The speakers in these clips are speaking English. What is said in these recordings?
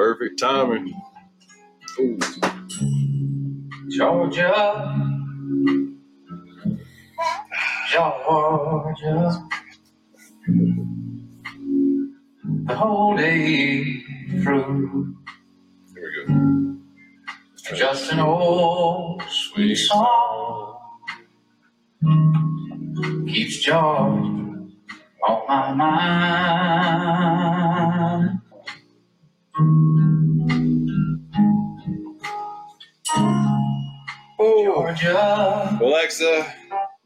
Perfect timing. Ooh. Georgia, Georgia, the whole day through. Here we go. Just an old sweet song keeps Georgia on my mind. Georgia, Alexa,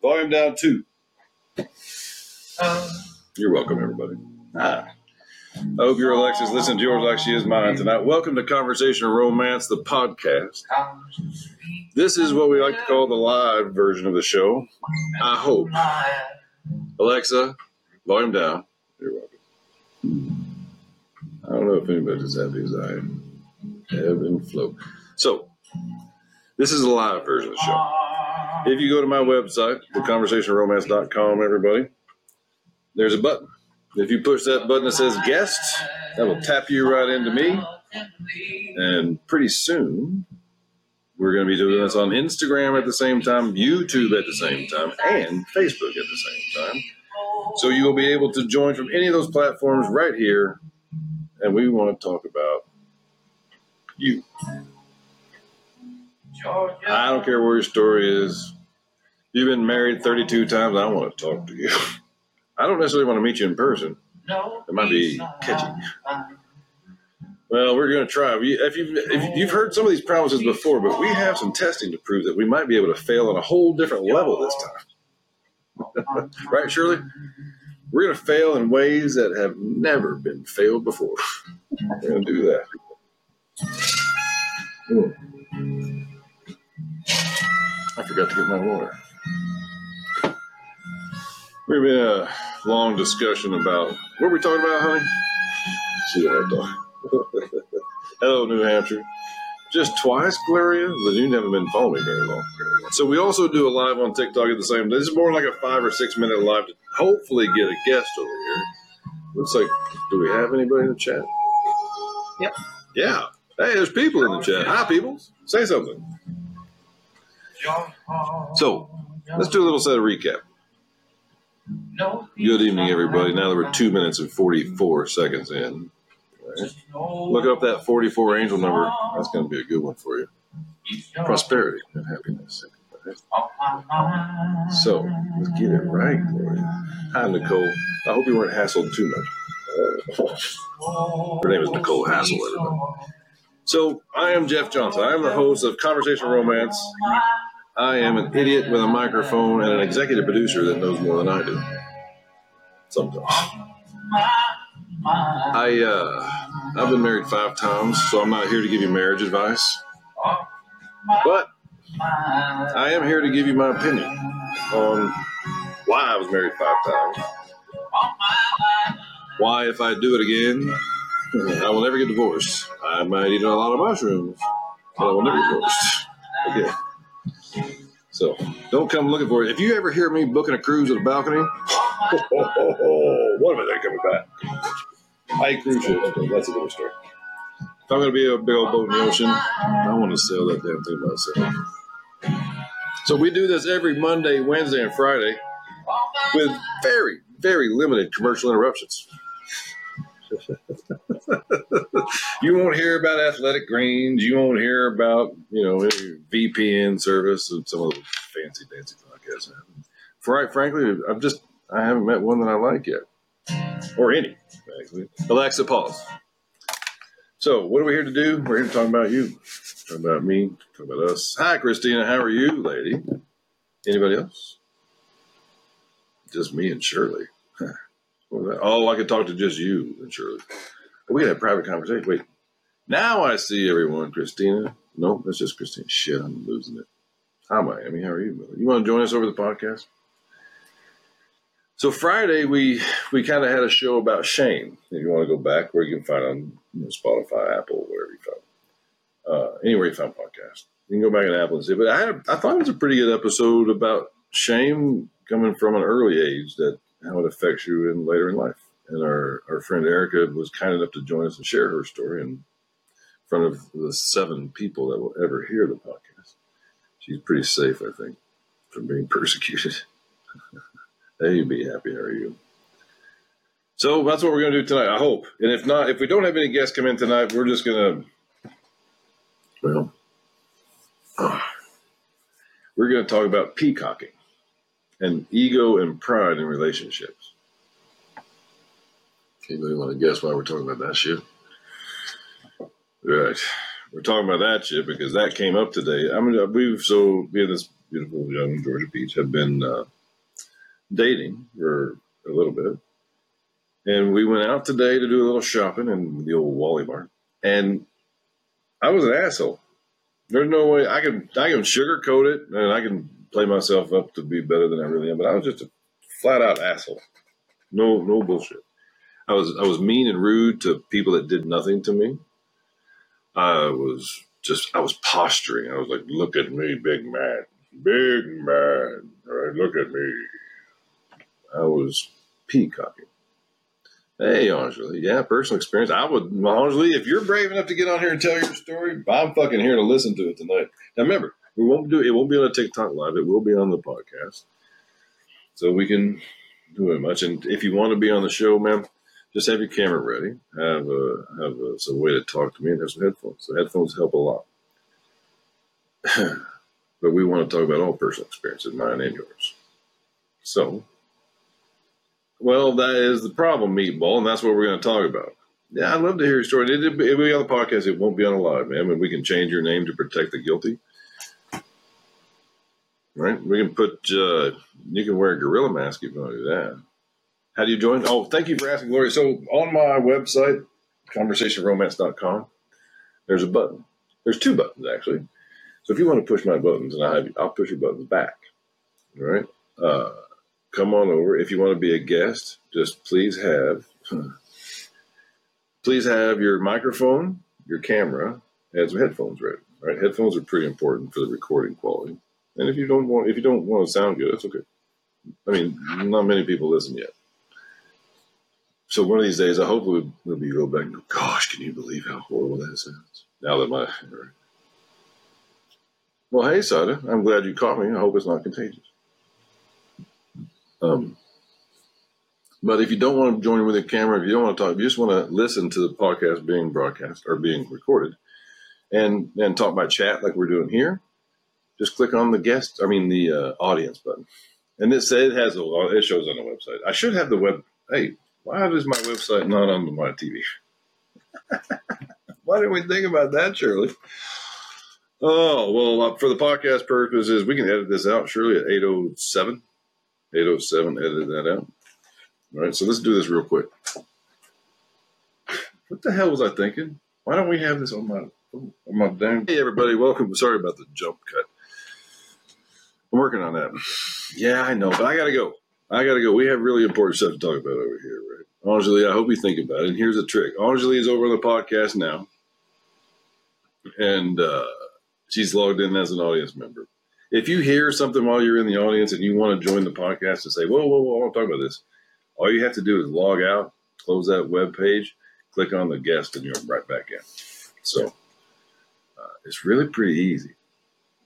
volume down two. You're welcome, everybody. Ah. I hope your Alexa's listening to yours like she is mine tonight. Welcome to Conversation Romance, the podcast. This is what we like to call the live version of the show. I hope. Alexa, volume down. You're welcome. I don't know if anybody's happy as I am. Ebb and flow. So, this is a live version of the show. If you go to my website, theconversationromance.com, everybody, there's a button. If you push that button that says guests, that will tap you right into me. And pretty soon, we're going to be doing this on Instagram at the same time, YouTube at the same time, and Facebook at the same time. So you will be able to join from any of those platforms right here. And we want to talk about you. I don't care where your story is. You've been married 32 times. I don't want to talk to you. I don't necessarily want to meet you in person. It might be catchy. Well, we're going to try. If you've, if you've heard some of these promises before, but we have some testing to prove that we might be able to fail on a whole different level this time. right, Shirley? We're going to fail in ways that have never been failed before. We're going to do that. I forgot to get my water. We've been a long discussion about what are we talking about, honey? See what I thought. Hello, New Hampshire. Just twice, Gloria? But you never been following me very long. So we also do a live on TikTok at the same. Time. This is more like a five or six minute live to hopefully get a guest over here. Looks like, do we have anybody in the chat? Yep. Yeah. Hey, there's people in the chat. Hi, people. Say something. So let's do a little set of recap. Good evening, everybody. Now that we're two minutes and 44 seconds in, look up that 44 angel number. That's going to be a good one for you. Prosperity and happiness. So let's get it right, Gloria. Hi, Nicole. I hope you weren't hassled too much. Her name is Nicole Hassel, everybody. So I am Jeff Johnson. I am the host of Conversation Romance. I am an idiot with a microphone and an executive producer that knows more than I do. Sometimes. I uh, I've been married five times, so I'm not here to give you marriage advice. But I am here to give you my opinion on why I was married five times. Why, if I do it again, I will never get divorced. I might eat a lot of mushrooms, but I will never get divorced. Okay. So don't come looking for it. If you ever hear me booking a cruise at a balcony, what am I coming back? I cruise ships. but That's a different story. If I'm going to be a big old boat in the ocean, I want to sail that damn thing myself. So we do this every Monday, Wednesday, and Friday with very, very limited commercial interruptions. you won't hear about athletic greens. You won't hear about you know VPN service and some of the fancy dancy podcasts. Right, frankly, I've just I haven't met one that I like yet, or any. Actually, Alexa, pause. So, what are we here to do? We're here to talk about you, talk about me, talk about us. Hi, Christina. How are you, lady? Anybody else? Just me and Shirley. Oh, I could talk to just you and Shirley. We could have private conversation. Wait, now I see everyone. Christina. No, that's just Christina. Shit, I'm losing it. Hi, Miami. How are you? You want to join us over the podcast? So Friday we we kind of had a show about shame. If you want to go back, where you can find on you know, Spotify, Apple, wherever you found, uh, anywhere you found podcast, you can go back and Apple and see. But I had a, I thought it was a pretty good episode about shame coming from an early age that how it affects you in later in life. And our, our friend Erica was kind enough to join us and share her story. in front of the seven people that will ever hear the podcast. She's pretty safe, I think, from being persecuted. hey, be happy, are you? So that's what we're going to do tonight, I hope. And if not, if we don't have any guests come in tonight, we're just going to, well, we're going to talk about peacocking and ego and pride in relationships. Anybody want to guess why we're talking about that shit? Right. We're talking about that shit because that came up today. I mean, we've so me and this beautiful young Georgia Peach have been uh, dating for a little bit, and we went out today to do a little shopping in the old Wally Mart, and I was an asshole. There's no way I can I can sugarcoat it and I can play myself up to be better than I really am, but I was just a flat out asshole. No no bullshit. I was I was mean and rude to people that did nothing to me. I was just I was posturing. I was like, "Look at me, big man, big man! Right, look at me." I was peacocking. Hey, Enjoli, yeah, personal experience. I would, Enjoli, if you're brave enough to get on here and tell your story, I'm fucking here to listen to it tonight. Now, remember, we won't do it won't be on a TikTok live. It will be on the podcast, so we can do it much. And if you want to be on the show, man, just have your camera ready. Have a have a, a way to talk to me, and have some headphones. The headphones help a lot. but we want to talk about all personal experiences, mine and yours. So, well, that is the problem, meatball, and that's what we're going to talk about. Yeah, I'd love to hear your story. It, it, will be on the podcast. It won't be on a live, man. And we can change your name to protect the guilty. Right? We can put. Uh, you can wear a gorilla mask if you want to do that. How do you join? Oh, thank you for asking, Gloria. So on my website, conversationromance.com, there's a button. There's two buttons actually. So if you want to push my buttons, and I have, I'll push your buttons back. All right. Uh, come on over. If you want to be a guest, just please have, please have your microphone, your camera, and some headphones ready. All right. Headphones are pretty important for the recording quality. And if you don't want, if you don't want to sound good, that's okay. I mean, not many people listen yet. So one of these days, I hope we'll, be go back and go, gosh, can you believe how horrible that sounds? Now that my. Well, hey, Sada, I'm glad you caught me. I hope it's not contagious. Um, but if you don't want to join with the camera, if you don't want to talk, if you just want to listen to the podcast being broadcast or being recorded and, and talk by chat like we're doing here, just click on the guest, I mean, the uh, audience button. And it says it has a it shows on the website. I should have the web. Hey, why is my website not on my TV? why didn't we think about that, Shirley? Oh, well, uh, for the podcast purposes, we can edit this out, Shirley, at 807. 807, edit that out. All right, so let's do this real quick. What the hell was I thinking? Why don't we have this on my on my damn? Hey, everybody, welcome. Sorry about the jump cut. I'm working on that. Yeah, I know, but I gotta go. I gotta go. We have really important stuff to talk about over here, right? Enjoli, I hope you think about it. And here's the trick. Enjoli is over on the podcast now. And uh, she's logged in as an audience member. If you hear something while you're in the audience and you want to join the podcast and say, whoa, whoa, whoa, I want to talk about this, all you have to do is log out, close that web page, click on the guest, and you're right back in. So uh, it's really pretty easy.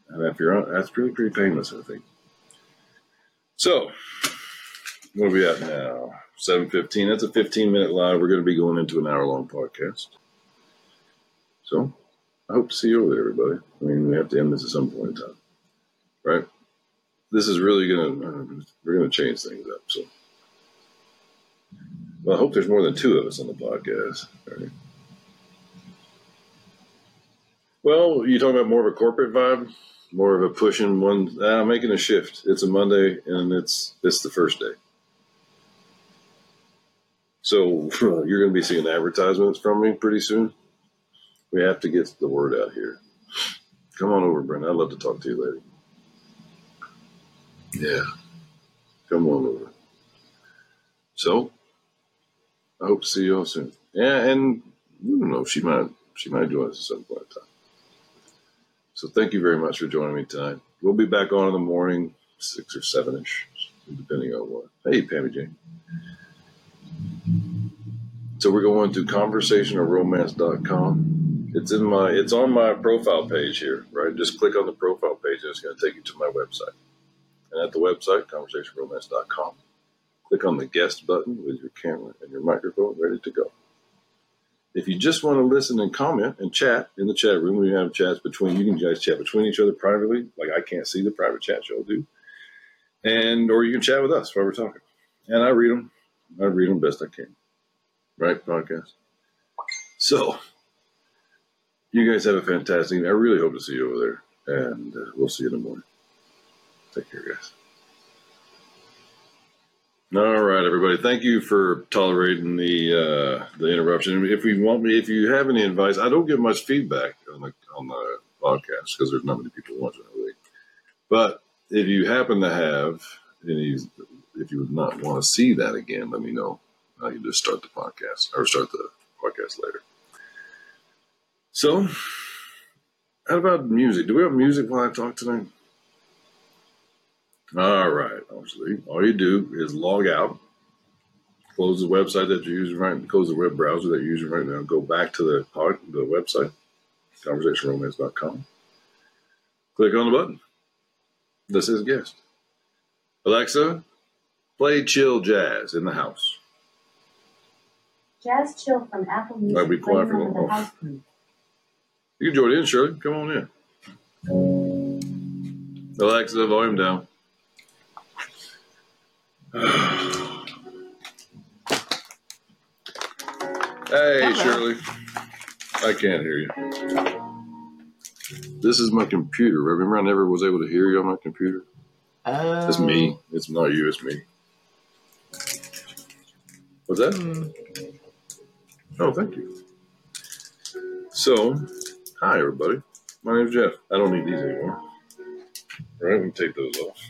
And if you're on, that's really pretty painless, I think. So, what are we at now? 7.15. That's a 15 minute live. We're going to be going into an hour long podcast. So, I hope to see you over there, everybody. I mean, we have to end this at some point in time, right? This is really going to, we're going to change things up. So, well, I hope there's more than two of us on the podcast. Right? Well, you talking about more of a corporate vibe? more of a pushing one. Uh, making a shift. It's a Monday, and it's it's the first day. So you're going to be seeing advertisements from me pretty soon. We have to get the word out here. Come on over, Brent. I'd love to talk to you later. Yeah, come on over. So I hope to see you all soon. Yeah, and you know. She might she might join us at some point in time. So thank you very much for joining me tonight. We'll be back on in the morning, six or seven ish, depending on what. Hey, Pammy Jane. So we're going to conversationalromance.com It's in my. It's on my profile page here, right? Just click on the profile page, and it's going to take you to my website. And at the website, conversationromance.com, click on the guest button with your camera and your microphone ready to go. If you just want to listen and comment and chat in the chat room, we have chats between you can guys chat between each other privately. Like I can't see the private chat y'all do, and or you can chat with us while we're talking, and I read them. I read them best I can. Right, podcast. So, you guys have a fantastic. I really hope to see you over there, and uh, we'll see you in the morning. Take care, guys. All right, everybody. Thank you for tolerating the uh, the interruption. If you want me, if you have any advice, I don't get much feedback on the on the podcast because there's not many people watching it. But if you happen to have any, if you would not want to see that again, let me know. I can just start the podcast or start the podcast later. So, how about music? Do we have music while I talk tonight? All right, obviously, all you do is log out, close the website that you're using right, now, close the web browser that you're using right now, go back to the pod, the website, conversationromance.com. Click on the button. This is guest. Alexa, play chill jazz in the house. Jazz Chill from Apple Music. Might be quiet for a playing little the while. house. You can join in, Shirley. Come on in. Relax the volume down. Hey, Hello. Shirley. I can't hear you. This is my computer. Remember, I never was able to hear you on my computer. Oh. It's me. It's not you. It's me. What's that? Hmm. Oh, thank you. So, hi everybody. My name's Jeff. I don't need these anymore. All right, we can take those off.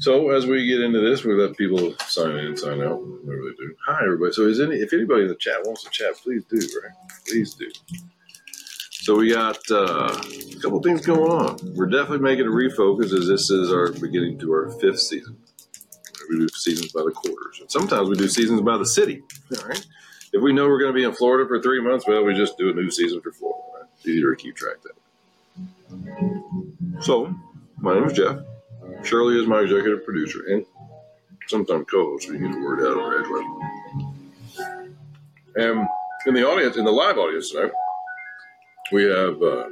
So, as we get into this, we let people sign in and sign out, whatever they do. Hi everybody. So, is any if anybody in the chat wants to chat, please do. Right? Please do. So we got uh, a couple things going on. We're definitely making a refocus as this is our beginning to our fifth season. We do seasons by the quarters, and sometimes we do seasons by the city. All right. If we know we're going to be in Florida for three months, well, we just do a new season for Florida. Right? Easier to keep track of that. So, my name is Jeff. Shirley is my executive producer and sometimes co-host. We get a word out edgewise. And in the audience, in the live audience tonight, we have uh,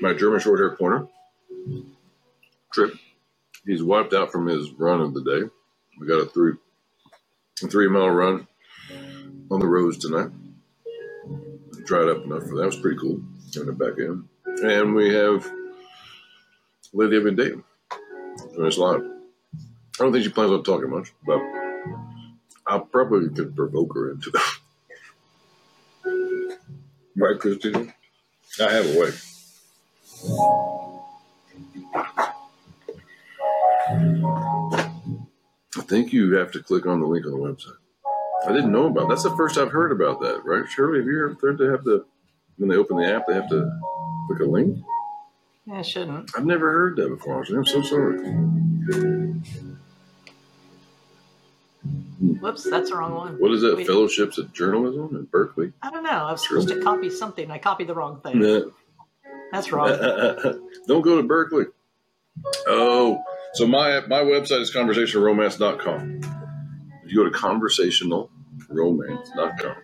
my German short hair pointer, Trip. He's wiped out from his run of the day. We got a three three mile run on the roads tonight. Dried up enough for that. It was pretty cool. Getting it back in. And we have Lady Van Dayton join us live. I don't think she plans on talking much, but I probably could provoke her into that. right, Christina? I have a way. Think you have to click on the link on the website. I didn't know about. That. That's the first I've heard about that, right? Shirley, have you ever heard they have to when they open the app they have to click a link? Yeah, I shouldn't. I've never heard that before. I'm so sorry. Whoops, that's the wrong one. What is that? Wait. Fellowships of Journalism in Berkeley? I don't know. I was supposed to copy something. I copied the wrong thing. Nah. That's wrong. Don't go to Berkeley. Oh, so my my website is conversationromance.com. If you go to conversationalromance.com,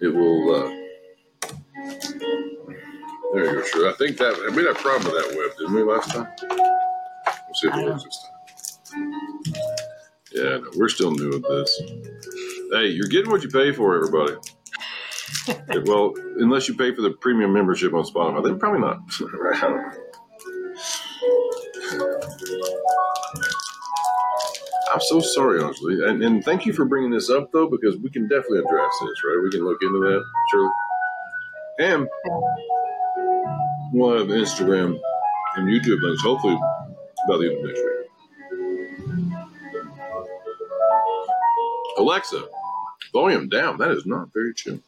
it will. Uh, there you go, sure. I think that we had a problem with that web, didn't we, last time? We'll see if it works this time. Yeah, no, we're still new at this. Hey, you're getting what you pay for, everybody. well, unless you pay for the premium membership on Spotify, then probably not. I'm so sorry, honestly, and, and thank you for bringing this up, though, because we can definitely address this, right? We can look into that, sure. And we'll have Instagram and YouTube links, hopefully, by the end of next week. Alexa, volume down. That is not very chill.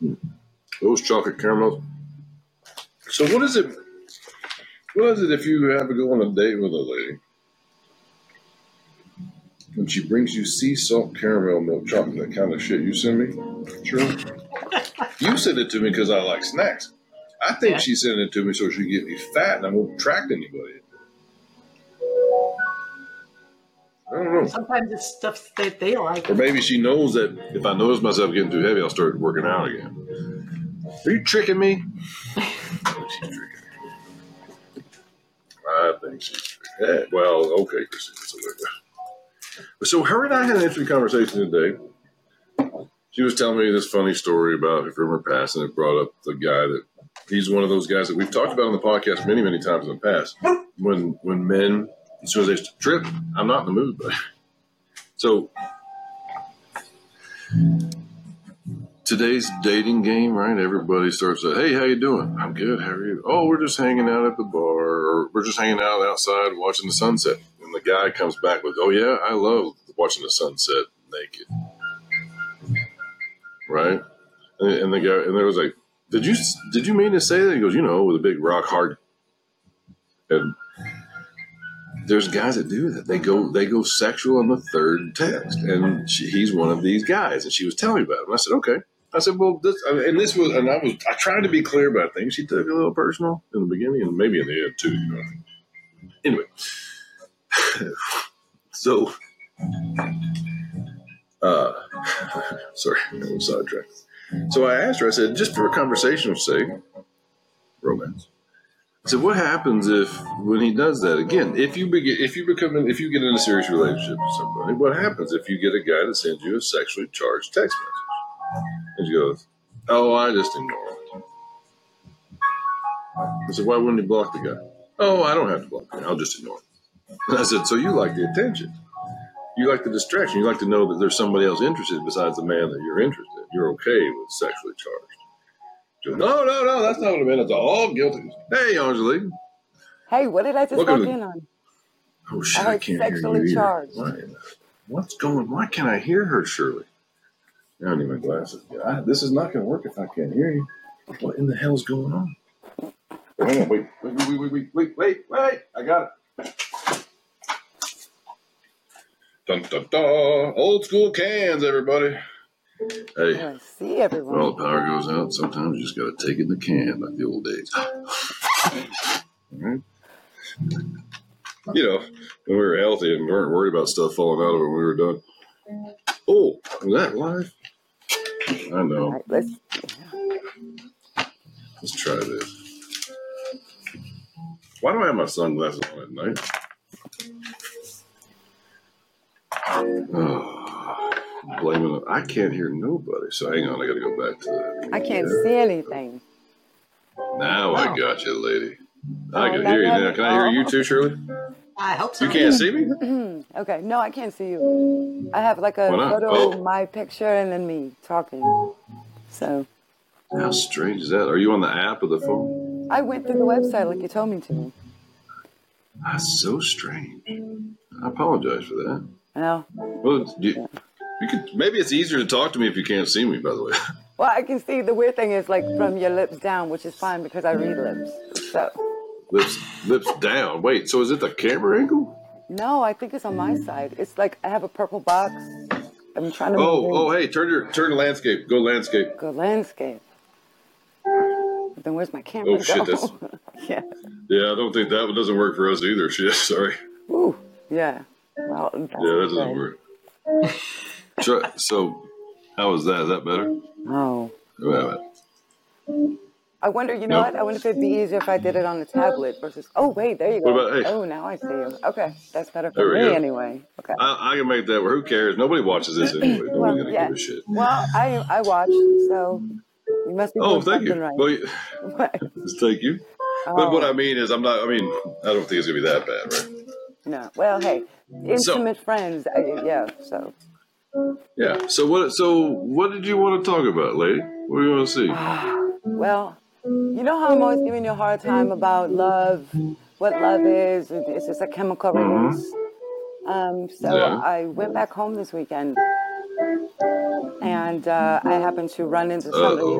Hmm. Those chocolate caramels. So, what is it? What is it if you have to go on a date with a lady and she brings you sea salt caramel milk chocolate, that kind of shit you send me? Sure. you send it to me because I like snacks. I think Yeah. she sent it to me so she can get me fat and I won't attract anybody. I don't know. Sometimes it's stuff that they like. Or maybe she knows that if I notice myself getting too heavy, I'll start working out again. Are you tricking me? I think she's me. Well, okay. So, her and I had an interesting conversation today. She was telling me this funny story about from her past, and it brought up the guy that he's one of those guys that we've talked about on the podcast many, many times in the past. When when men, as soon as they trip, I'm not in the mood, but so today's dating game, right? Everybody starts at, "Hey, how you doing? I'm good. How are you? Oh, we're just hanging out at the bar, or we're just hanging out outside watching the sunset." And the guy comes back with, "Oh yeah, I love watching the sunset naked." Right? And, and the guy, and there was like, "Did you did you mean to say that?" He goes, "You know, with a big rock hard." And there's guys that do that. They go they go sexual on the third text, and she, he's one of these guys. And she was telling me about it. And I said, okay. I said, well, this and this was, and I was I tried to be clear about things. She took a little personal in the beginning, and maybe in the end too. You know. Anyway, so uh, sorry, I was sidetracked. So I asked her. I said, just for a conversation's sake, romance. I said, what happens if when he does that again? If you begin, if you become, if you get in a serious relationship with somebody, what happens if you get a guy that sends you a sexually charged text message? And she goes, "Oh, I just ignore it." I said, "Why wouldn't he block the guy?" "Oh, I don't have to block him. I'll just ignore him." And I said, "So you like the attention? You like the distraction? You like to know that there's somebody else interested besides the man that you're interested in? You're okay with sexually charged?" She goes, no, no, no, that's not what I meant. It's all guilty. Hey, Angelique. Hey, what did I just walk in on? Oh shit! I I, can't hear you either. Why, what's going? Why can't I hear her, Shirley? I don't need my glasses. I, this is not going to work if I can't hear you. What in the hell's going on? On, wait, wait, wait, wait, wait, wait, wait, wait! I got it. Dun dun dun! Old school cans, everybody. Hey, I see everyone. when all the power goes out, sometimes you just got to take it in the can, like the old days. All right. You know, when we were healthy and weren't worried about stuff falling out of it when we were done. Oh, was that live? I know. right, let's. Let's try this. Why do I have my sunglasses on at night? Oh, blaming it. I can't hear nobody. So hang on, I got to go back to that. I can't see anything. Now I Oh. got you, lady. Oh, I can hear you now. Can I hear you oh. too, Shirley? I hope so. You can't see me? okay, no, I can't see you. I have like a Why photo Oh. of my picture and then me talking. So How strange is that? Are you on the app of the phone? I went through the website like you told me to. That's so strange. I apologize for that. Well, Well, you, you could maybe it's easier to talk to me if you can't see me. By the way, well, I can see the weird thing is like from your lips down, which is fine because I read lips. So lips lips down. Wait, so is it the camera angle? no, I think it's on my mm. side. It's like I have a purple box. I'm trying to Oh, move oh, hey, turn your turn landscape. Go landscape. Go landscape. But then where's my camera? Oh, shit, go? that's- yeah. Yeah, I don't think that one doesn't work for us either. Shit, sorry. Ooh, yeah. Well, that's Yeah, that doesn't good. work. Try, so, how was that? Is that better? Oh. Well, I wonder, you know No. what? I wonder if it'd be easier if I did it on the tablet versus. Oh, wait, there you go. Oh, now I see you. Okay, that's better for me go. anyway. Okay. I, I can make that work. Who cares? Nobody watches this anyway. Nobody's Well, gonna yeah. give a shit. Well, I I watched, so you must be Oh, thank you. right. Well, thank you. But Oh, what I oh. mean is, I'm not. I mean, I don't think it's gonna be that bad, right? no. Well, hey, intimate friends. I, yeah. So Yeah. So what? So what did you want to talk about, lady? What do you want to see? Well, you know how I'm always giving you a hard time about love, what love is. It's just a chemical release. Um, so Yeah. I went back home this weekend, and uh, I happened to run into somebody.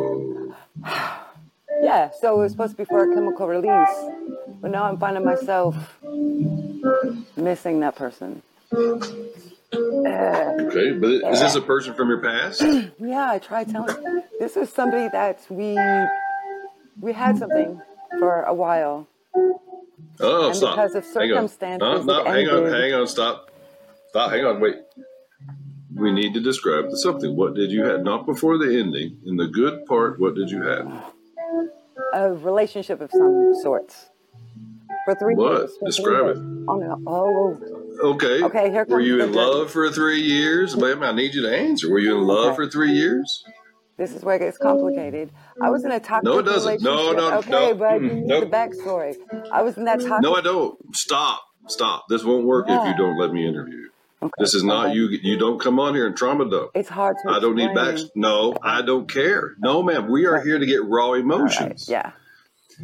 Yeah, so it was supposed to be for a chemical release, But now I'm finding myself missing that person. Okay, but is this a person from your past? yeah, I tried telling. You. This is somebody that we we had something for a while, Oh, and stop. because of Hang on. No, no, hang on, hang on, stop. Stop, hang on, wait. We need to describe the something. What did you have? Not before the ending. In the good part, what did you have? a relationship of some sorts for three What? years. three Describe years. it. Oh no! Oh, Okay. Okay, here Were you in love for three years? Ma'am, I need you to answer. Were you in love Okay. for three years? This is where it gets oh, complicated. I was in mm. a toxic No, it doesn't. No, relationship. no, okay, no. but you need Nope. the backstory. I was in that toxic. No, I don't. Stop. Stop. This won't work if you don't let me interview you. Okay, This is not okay. you. You don't come on here and trauma dump. It's hard to. I don't need back. No, I don't care. No, ma'am. We are here to get raw All right, emotions. Yeah.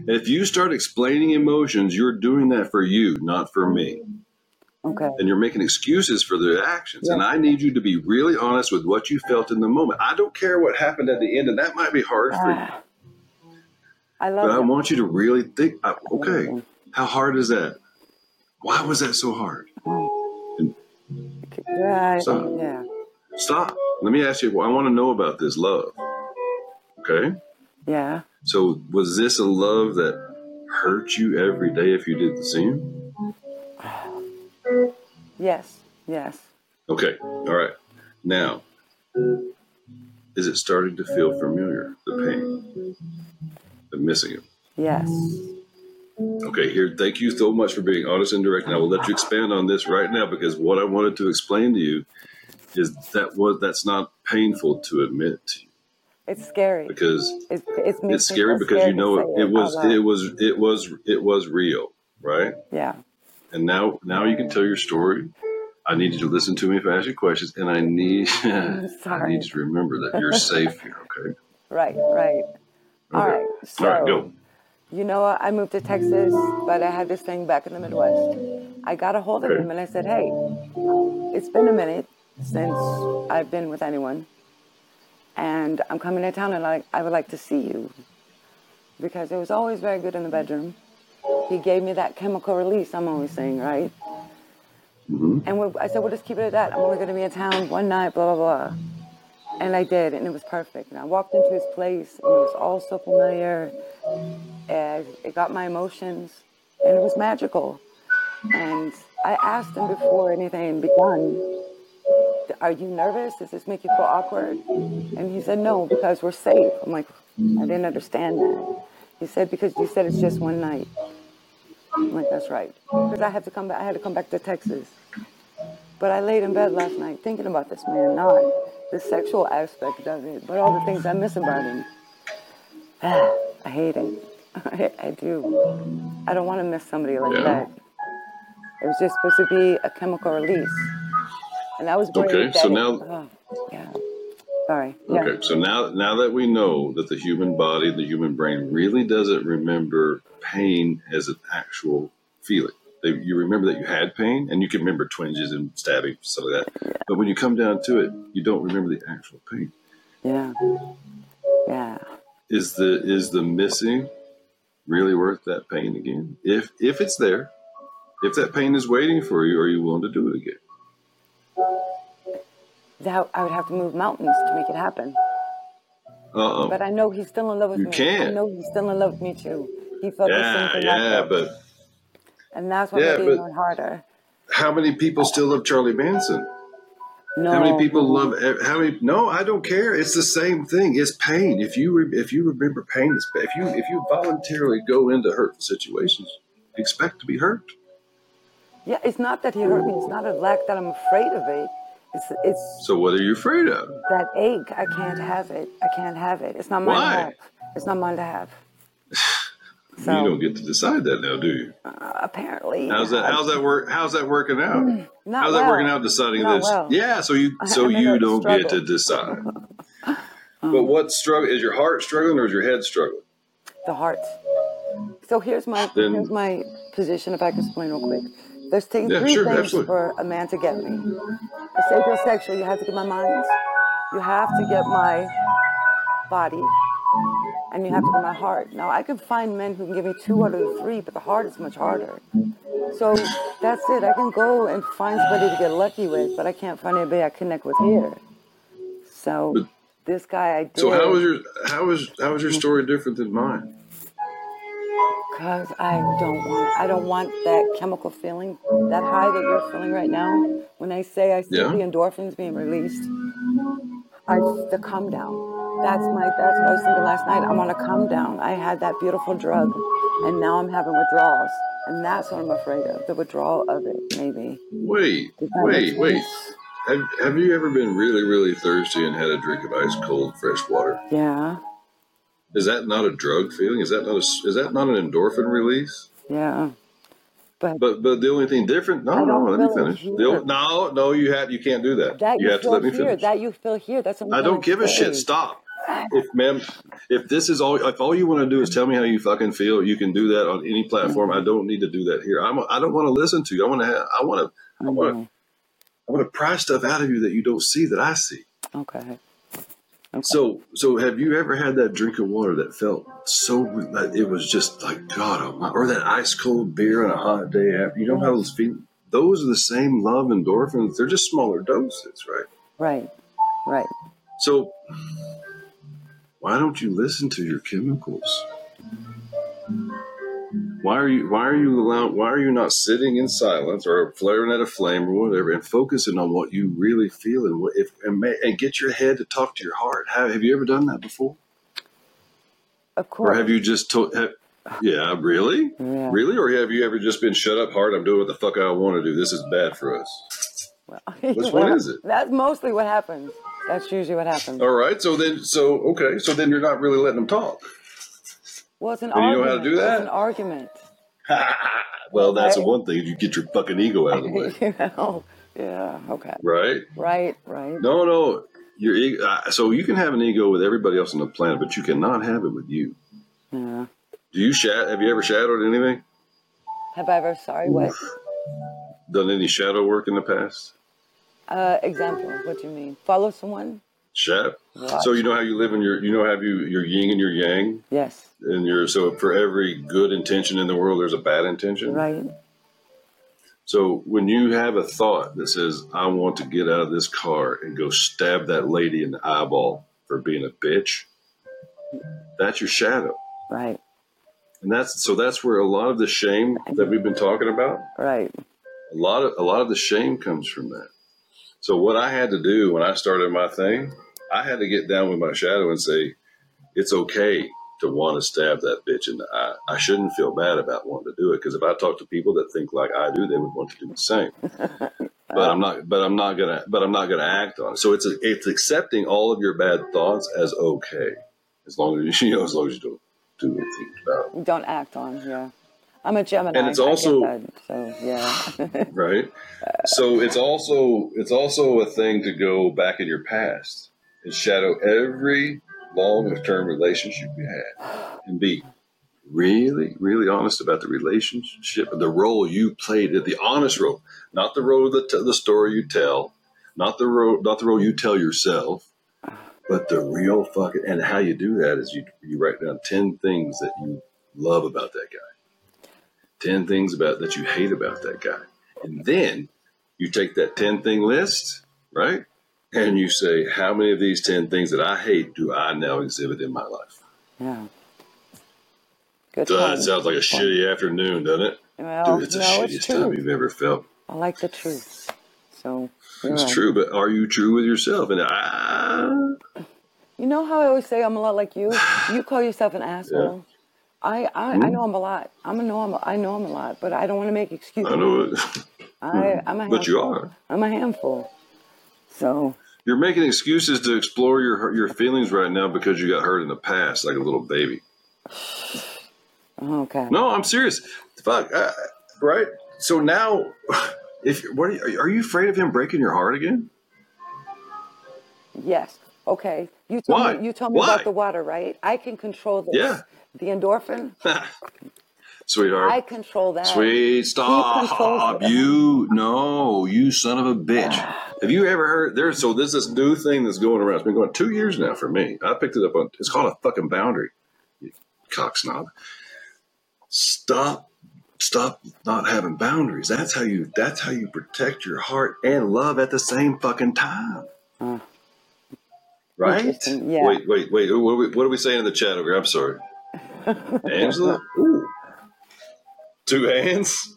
If you start explaining emotions, you're doing that for you, not for me. Okay. And you're making excuses for the actions. And I need you to be really honest with what you felt in the moment. I don't care what happened at the end, and that might be hard for you. Ah, I love But I want you to really think. uh, Okay, how hard is that? Why was that so hard? Yeah. So- Yeah. Stop. Let me ask you. well, I want to know about this love. Okay. Yeah. So was this a love that hurt you every day if you did the same? Yes. Yes. Okay. All right. Now, is it starting to feel familiar? The pain, the missing it. Yes. Okay. Here. Thank you so much for being honest and direct. And I will let you expand on this right now because what I wanted to explain to you is that was that's not painful to admit to you It's scary. because It's it's, it's scary because scared you know it, it was it was it was it was real, right? Yeah. And now now you can tell your story. I need you to listen to me if I ask you questions, and I need I need you to remember that you're safe here. Okay. Right. Right. All Okay. right. So. All right. Go. You know, I moved to Texas, but I had this thing back in the Midwest. I got a hold of Okay. him and I said, "Hey, it's been a minute since I've been with anyone, and I'm coming to town, and I, I would like to see you because it was always very good in the bedroom. He gave me that chemical release. I'm always saying, right? hmm And we, I said, "We'll just keep it at that. I'm only going to be in town one night, blah blah blah." And I did, and it was perfect. And I walked into his place, and it was all so familiar. And it got my emotions, and it was magical. And I asked him before anything begun, "Are you nervous? Does this make you feel awkward?" And he said, "No, because we're safe." I'm like, I didn't understand that. He said, "Because you said it's just one night." I'm like, "That's right." Because I had to come back. I had to come back to Texas. But I laid in bed last night thinking about this man, not the sexual aspect of it, but all the things I miss about him. I hate it. I, I do. I don't want to miss somebody like Yeah. that. It was just supposed to be a chemical release. And I was worried Okay, that so it- now- oh, yeah. Sorry. Yeah. Okay. So now now that we know that the human body, the human brain, really doesn't remember pain as an actual feeling. They, you remember that you had pain, and you can remember twinges and stabbing, stuff like that. But when you come down to it, you don't remember the actual pain. Yeah. Yeah. is the is the missing really worth that pain again? If if it's there, if that pain is waiting for you, are you willing to do it again? That I would have to move mountains to make it happen. Uh But. I know he's still in love with You me. I can't. know he's still in love with me too. He felt the same Yeah, thing I yeah, felt. but and that's what Yeah, made it even harder. how many people still love Charlie Manson? No. How many people love? How many? No, I don't care. It's the same thing. It's pain. If you re, if you remember pain, it's, if you if you voluntarily go into hurtful situations, expect to be hurt. Yeah, it's not that he hurt me. It's not a lack that I'm afraid of it. It's it's So what are you afraid of? that ache. I can't have it. I can't have it. It's not mine Why? to have. It's not mine to have. you don't get to decide that now, do you? uh, apparently, How's that? How's that work? How's that working out? not How's that well. working out? Deciding Not this? well. Yeah. So you so you don't get to decide. but what struggle is your heart struggling or is your head struggling? the heart. So here's my Then- here's my position. If I can explain real quick, there's Yeah, three sure, things absolutely. for a man to get me. The sapiosexual, you have to get my mind, you have to get my body, and you have to get my heart. Now I can find men who can give me two out of the three, but the heart is much harder. So that's it. I can go and find somebody to get lucky with, but I can't find anybody I connect with here. So But- this guy I did. So how was your how was how was your story different than mine? Cause I don't want I don't want that chemical feeling, that high that you're feeling right now. When I say I see Yeah. the endorphins being released, I the come down. That's my that's what I was thinking last night. I'm on a come down. I had that beautiful drug and now I'm having withdrawals. And that's what I'm afraid of. The withdrawal of it, maybe. Wait, Does that make wait, wait. Have Have you ever been really really thirsty and had a drink of ice cold fresh water? Yeah, Is that not a drug feeling? Is that not a is that not an endorphin release? yeah. But But but the only thing different. No, no. Let me finish. The no, no. You have you can't do that. that you you, have to feel let me here, finish. that you feel here, that's I don't give a shit. Stop. If ma'am, if this is all, if all you want to do is tell me how you fucking feel, you can do that on any platform. I don't need to do that here. I'm. I don't want to listen to you. I want to. Have, I want to. I want to. I want to pry stuff out of you that you don't see that I see. Okay. Okay. So, so have you ever had that drink of water that felt so that it was just like God, Almighty, or that ice cold beer on a hot day after? You know how those feel? Those are the same love endorphins. They're just smaller doses, right? Right. Right. So, why don't you listen to your chemicals? Why are you why are you allowed why are you not sitting in silence or flaring at a flame or whatever and focusing on what you really feel and what if and, ma- and get your head to talk to your heart? Have, have you ever done that before? Of course. Or have you just told? Yeah, really, Yeah. really, or have you ever just been shut up hard? I'm doing what the fuck I want to do. This is bad for us. Well, Which one is it? That's mostly what happens. That's usually what happens. All right, so then, so okay, so then you're not really letting them talk. Well, it's an And you know how to do that? It's an argument. well, that's the one thing. You get your fucking ego out of the way, you know? Yeah. Okay. right? Right. Right. No, no, your ego. uh, So you can have an ego with everybody else on the planet, but you cannot have it with you. Yeah. Do you shat? Have you ever shadowed anything? Have I ever? Sorry. What? Done any shadow work in the past? Uh, example. What do you mean? Follow someone? Shat. What? So you know how you live in your, you know, have you your yin and your yang, Yes. and your so for every good intention in the world, there's a bad intention. Right. So when you have a thought that says, "I want to get out of this car and go stab that lady in the eyeball for being a bitch," that's your shadow, Right. and that's so that's where a lot of the shame that we've been talking about, Right. a lot of a lot of the shame comes from that. So what I had to do when I started my thing, I had to get down with my shadow and say, "It's okay." To want to stab that bitch in the eye, I shouldn't feel bad about wanting to do it because if I talk to people that think like I do, they would want to do the same. but I'm not. But I'm not gonna. But I'm not gonna act on it. So it's a, it's accepting all of your bad thoughts as okay, as long as you know, as long as you don't do anything about it, Don't act on. Yeah. I'm a Gemini. And it's also- that, so yeah. right? So it's also it's also a thing to go back in your past and shadow every long term relationship you had, and be really, really honest about the relationship, and the role you played, the honest role, not the role that the story you tell, not the role, not the role you tell yourself, but the real fucking. And how you do that is you you write down ten things that you love about that guy, ten things about that you hate about that guy, and then you take that ten thing list, right? And you say, how many of these 10 things that I hate do I now exhibit in my life? yeah. Good. Duh, it sounds like a shitty afternoon, doesn't it? Well, Dude, it's the no, it's shittiest time you've ever felt. I like the truth. So It's right. true, but are you true with yourself? And ah, You know how I always say I'm a lot like you. You call yourself an asshole. I, I, Hmm? I know I'm a lot. I'm a know I'm a, I know I'm a lot, but I don't want to make excuses. I know it. I, I'm a handful. But you are. I'm a handful. So You're making excuses to explore your your feelings right now because you got hurt in the past, like a little baby. okay. No, I'm serious. Fuck, uh, right? So now, if what are you, are you afraid of him breaking your heart again? Yes. Okay. You told Why? me you told me Why? about the water, right? I can control this. Yeah. The endorphin. Sweetheart. I control that. Sweet, stop. You, no, you son of a bitch. Have you ever heard, there's, so there's this new thing that's going around. It's been going two years now for me. I picked it up on, it's called a fucking boundary. cock snob. Stop, stop not having boundaries. That's how you. That's how you protect your heart and love at the same fucking time. Uh, Right? Yeah. Wait, wait, wait. What are, we, what are we saying in the chat over here? I'm sorry. Angela? Ooh. Two hands?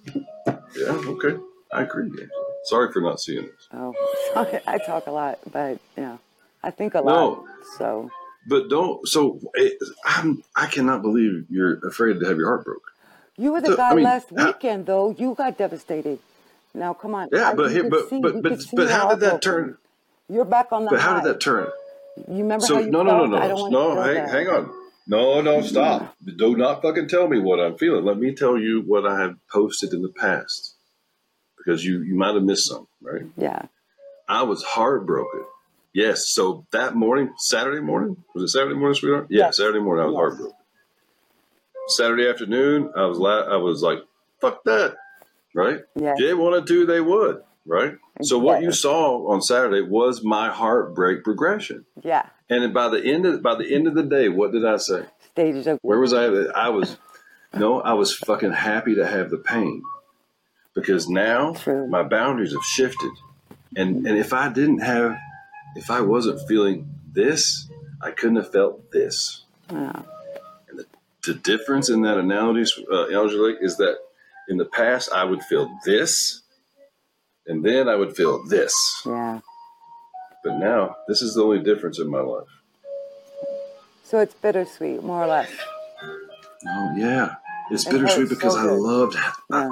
Yeah, okay. I agree, Angela. Sorry for not seeing this. oh, sorry, I talk a lot, but you know, I think a No. lot. So But don't. So it, I'm. I cannot believe you're afraid to have your heart broke. you were the So, guy I mean, last how- weekend, though. You got devastated. Now, come on. Yeah, I- but here, but see- but but but how did that broken. turn? You're back on the But how high. did that turn? You remember So how you no, no, felt? no, I no, no. want Hang, hang on. No, no, stop. Do not fucking tell me what I'm feeling. Let me tell you what I have posted in the past, because you you might have missed some. Right? Yeah. I was heartbroken. Yes. So that morning, Saturday morning, was it Saturday morning, sweetheart? Yeah, Yes. Saturday morning, I was Yes. heartbroken. Saturday afternoon, I was la- I was like, fuck that, right? Yeah. If they wanted to, they would, right? So what you saw on Saturday was my heartbreak progression. Yeah. And by the end of by the end of the day, what did I say? Stages of Where was I? I was no, I was fucking happy to have the pain because now True. my boundaries have shifted. And and if I didn't have, if I wasn't feeling this, I couldn't have felt this. yeah. The difference in that analogy, uh, Enjoli, is that in the past I would feel this, and then I would feel this. yeah. But now this is the only difference in my life. So it's bittersweet, more or less. Oh yeah, it's It bittersweet because so I loved. I,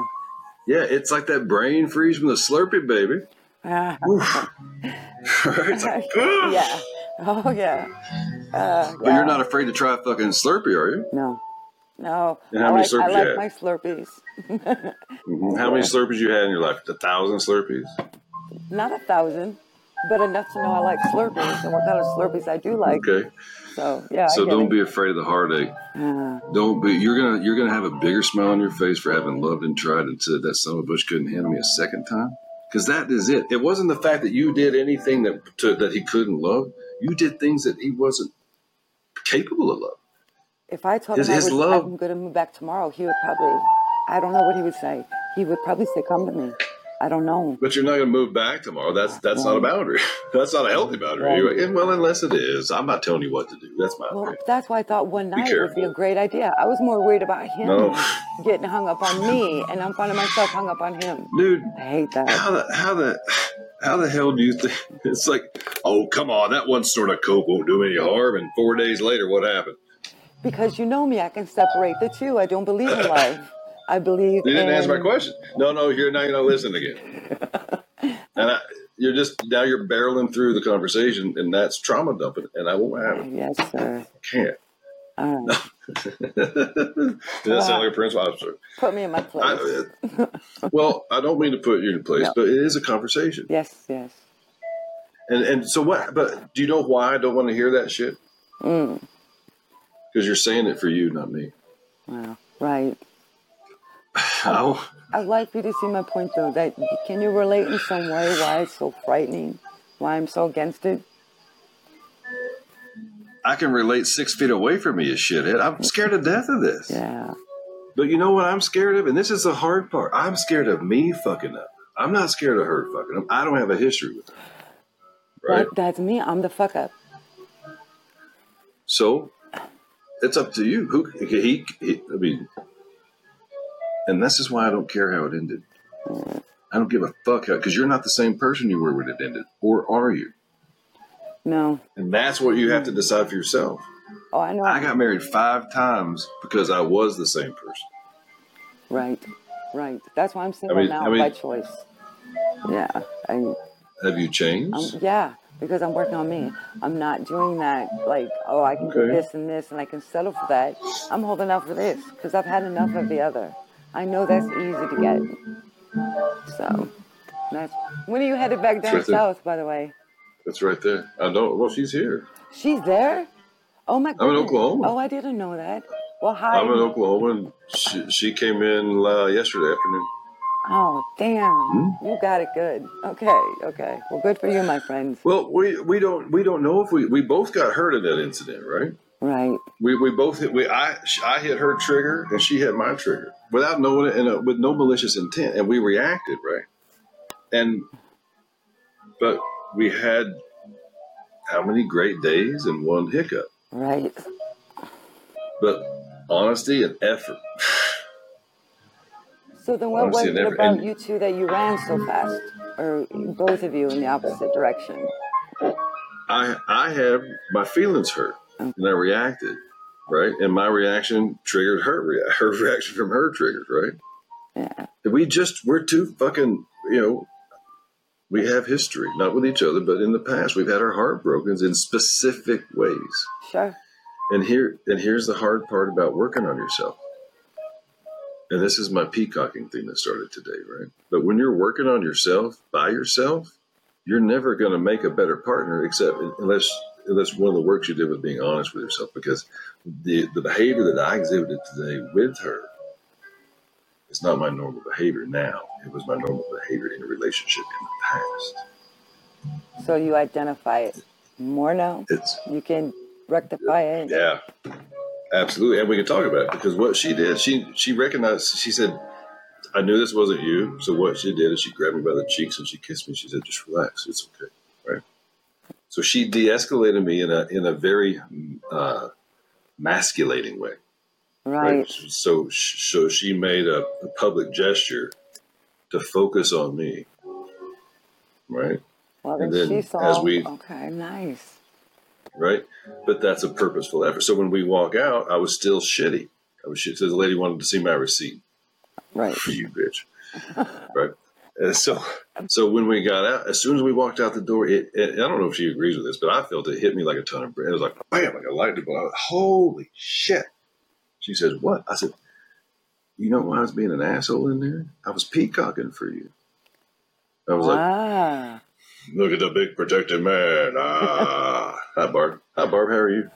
Yeah. Yeah, it's like that brain freeze from the Slurpee, baby. It's like, yeah. Oh yeah. Uh, But you're not afraid to try fucking Slurpee, are you? No. No. And how I many like, I Slurpees you like my Slurpees. Mhm. How many Slurpees you had in your life? A thousand Slurpees? Not a thousand, but enough to know I like Slurpees and what kind of Slurpees I do like. Okay. So yeah. So don't it. be afraid of the heartache. Ah, Don't be. You're gonna you're gonna have a bigger smile on your face for having loved and tried and said that son of a bush couldn't handle me a second time. Because that is it. It wasn't the fact that you did anything that to, that he couldn't love. You did things that he wasn't capable of love. if I told His- him I was, love- I'm going to move back tomorrow, he would probably. I don't know what he would say. He would probably say, "Come to me." I don't know. But you're not going to move back tomorrow. That's that's not a boundary. that's not a healthy boundary. Right. Well, unless it is, I'm not telling you what to do. That's my Well, opinion. that's why I thought one night would be a great idea. I was more worried about him No. getting hung up on me, and I'm finding myself hung up on him. dude. I hate that. How the how the how the hell do you think? It's like, oh come on, that one sort of coke won't do any harm. And four days later, what happened? Because you know me, I can separate the two. I don't believe in love. I believe You didn't in, answer my question. No, no, you're now you're not listening again. and I, you're just now you're barreling through the conversation, and that's trauma dumping, and I won't have it. Yes, sir. I Can't. All right. Does that sound like a principal officer? Put me in my place. I, well, I don't mean to put you in place, No. but it is a conversation. yes, yes. And and so what? But do you know why I don't want to hear that shit? Mm. Because you're saying it for you, not me. Wow. Right. How? I'd like you to see my point, though. That can you relate in some way why it's so frightening? Why I'm so against it? I can relate six feet away from me, you shithead. I'm scared to death of this. Yeah. But you know what I'm scared of? And this is the hard part. I'm scared of me fucking up. I'm not scared of her fucking up. I don't have a history with her. Right? That, that's me. I'm the fuck up. So it's up to you. Who he, he I mean and this is why I don't care how it ended. I don't give a fuck how because you're not the same person you were when it ended. Or are you? No. And that's what you have to decide for yourself. Oh, I know. I got married five times because I was the same person. Right. Right. That's why I'm single mean- now I mean- by choice. Yeah. I, Have you changed? Yeah. Because I'm working on me. I'm not doing that like, oh, I can do this and this and I can settle for that. I'm holding out for this because I've had enough of the other. I know that's easy to get. So, that's. When are you headed back down right south, by the way? That's right there. I don't. Well, she's here. She's there? Oh my god. I'm in. Oklahoma. Oh, I didn't know that. Well, hi. I'm in Oklahoma, and she, she came in uh, yesterday afternoon. Oh, damn. Hmm? You got it good. Okay, okay. Well, good for you, my friends. Well, we we don't we don't know if we we both got hurt in that incident, right? Right. We we both hit. We I I hit her trigger and she hit my trigger without knowing it and uh, with no malicious intent, and we reacted right. And but we had how many great days and one hiccup. Right. But honesty and effort. So then, what was it about and- you two that you ran so fast, or both of you in the opposite direction? I I have my feelings hurt and I reacted right, and my reaction triggered her rea- her reaction from her triggered right. Yeah. We just we're too fucking you know. We have history, not with each other, but in the past, we've had our heart broken in specific ways. Sure. And here, and here's the hard part about working on yourself. And this is my peacocking thing that started today, right? But when you're working on yourself by yourself, you're never going to make a better partner, except unless unless one of the works you did with being honest with yourself. Because the the behavior that I exhibited today with her is not my normal behavior now. It was my normal behavior in a relationship in the past. So you identify it more now. It's You can rectify it. Yeah, absolutely, and we can talk about it because what she did, she she recognized. She said, "I knew this wasn't you." So what she did is she grabbed me by the cheeks and she kissed me. She said, "Just relax, it's okay." Right. So she de-escalated me in a in a very uh, masculating way. Right. So so she made a, a public gesture to focus on me. Right. Well, And then then she saw. as we- okay. Nice. right? But that's a purposeful effort. So when we walk out, I was still shitty. I was shit. So the lady wanted to see my receipt. Right. For you, bitch. right. And so, so when we got out, as soon as we walked out the door, it, it, I don't know if she agrees with this, but I felt it hit me like a ton of bread. It was like, bam, like a lightning bolt. I was, Holy shit. She says, what? I said, you know why I was being an asshole in there? I was peacocking for you. I was like, ah. Look at the big protected man. Ah, hi Barb. Hi Barb. How are you?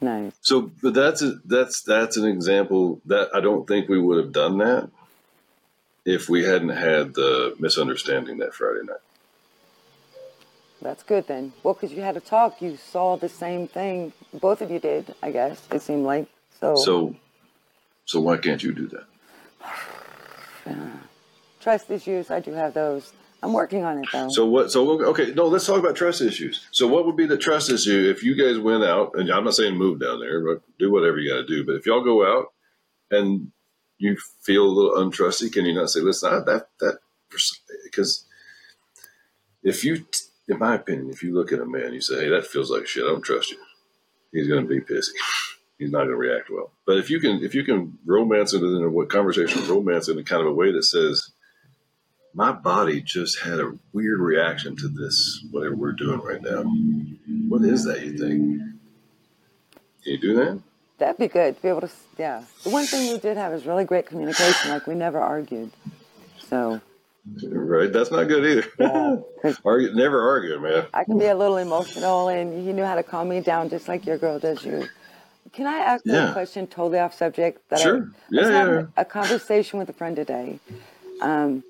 Nice. So, but that's a, that's that's an example that I don't think we would have done that if we hadn't had the misunderstanding that Friday night. That's good then. Well, because you had a talk, you saw the same thing. Both of you did, I guess. It seemed like so. So, so why can't you do that? trust issues, I do have those. I'm working on it though. So what? So okay, no. Let's talk about trust issues. So what would be the trust issue if you guys went out and I'm not saying move down there, but do whatever you got to do. But if y'all go out and you feel a little untrusty, can you not say, "Listen, I, that that," because if you, in my opinion, if you look at a man, you say, "Hey, that feels like shit. I don't trust you." He's going to be pissy. He's not going to react well. But if you can, if you can romance it in a conversation romance it in kind of a way that says, my body just had a weird reaction to this, whatever we're doing right now. What is that, you think? Can you do that? That'd be good to be able to, yeah. The one thing we did have is really great communication. Like we never argued. So Right? That's not good either. Yeah. Argue, never argue, man. I can be a little emotional, and he knew how to calm me down, just like your girl does you. Can I ask you Yeah. a question totally off subject? That Sure. I, Yeah, yeah, yeah. A conversation with a friend today. Um,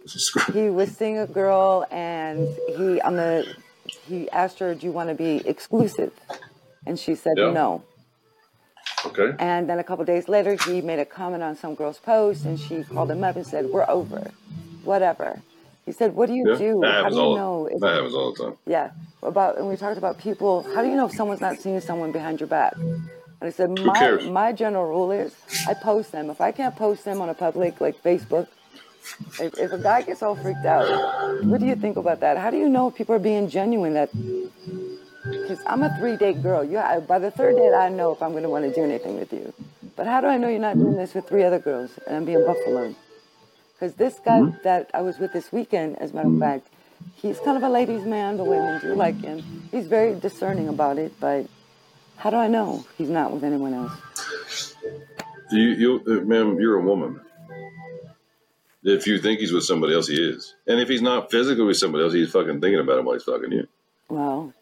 he was seeing a girl, and he on the he asked her, "Do you want to be exclusive?" And she said Yeah. no. Okay. And then a couple days later, he made a comment on some girl's post, and she called him up and said, "We're over, whatever." He said, "What do you Yeah. do? That How do you all. know?" if- That happens all the time. yeah, about and we talked about people. How do you know if someone's not seeing someone behind your back? And I said, my cares? my general rule is I post them. If I can't post them on a public like Facebook, if, if a guy gets all freaked out, what do you think about that? How do you know if people are being genuine? That because I'm a three date girl. You I- by the third date, I know if I'm going to want to do anything with you. But how do I know you're not doing this with three other girls and I'm being buffalo? Because this guy that I was with this weekend, as a matter of fact, he's kind of a ladies' man. The women do like him. He's very discerning about it, but how do I know he's not with anyone else? You, you, uh, ma'am, you're a woman. If you think he's with somebody else, he is. And if he's not physically with somebody else, he's fucking thinking about him while he's fucking you. Well,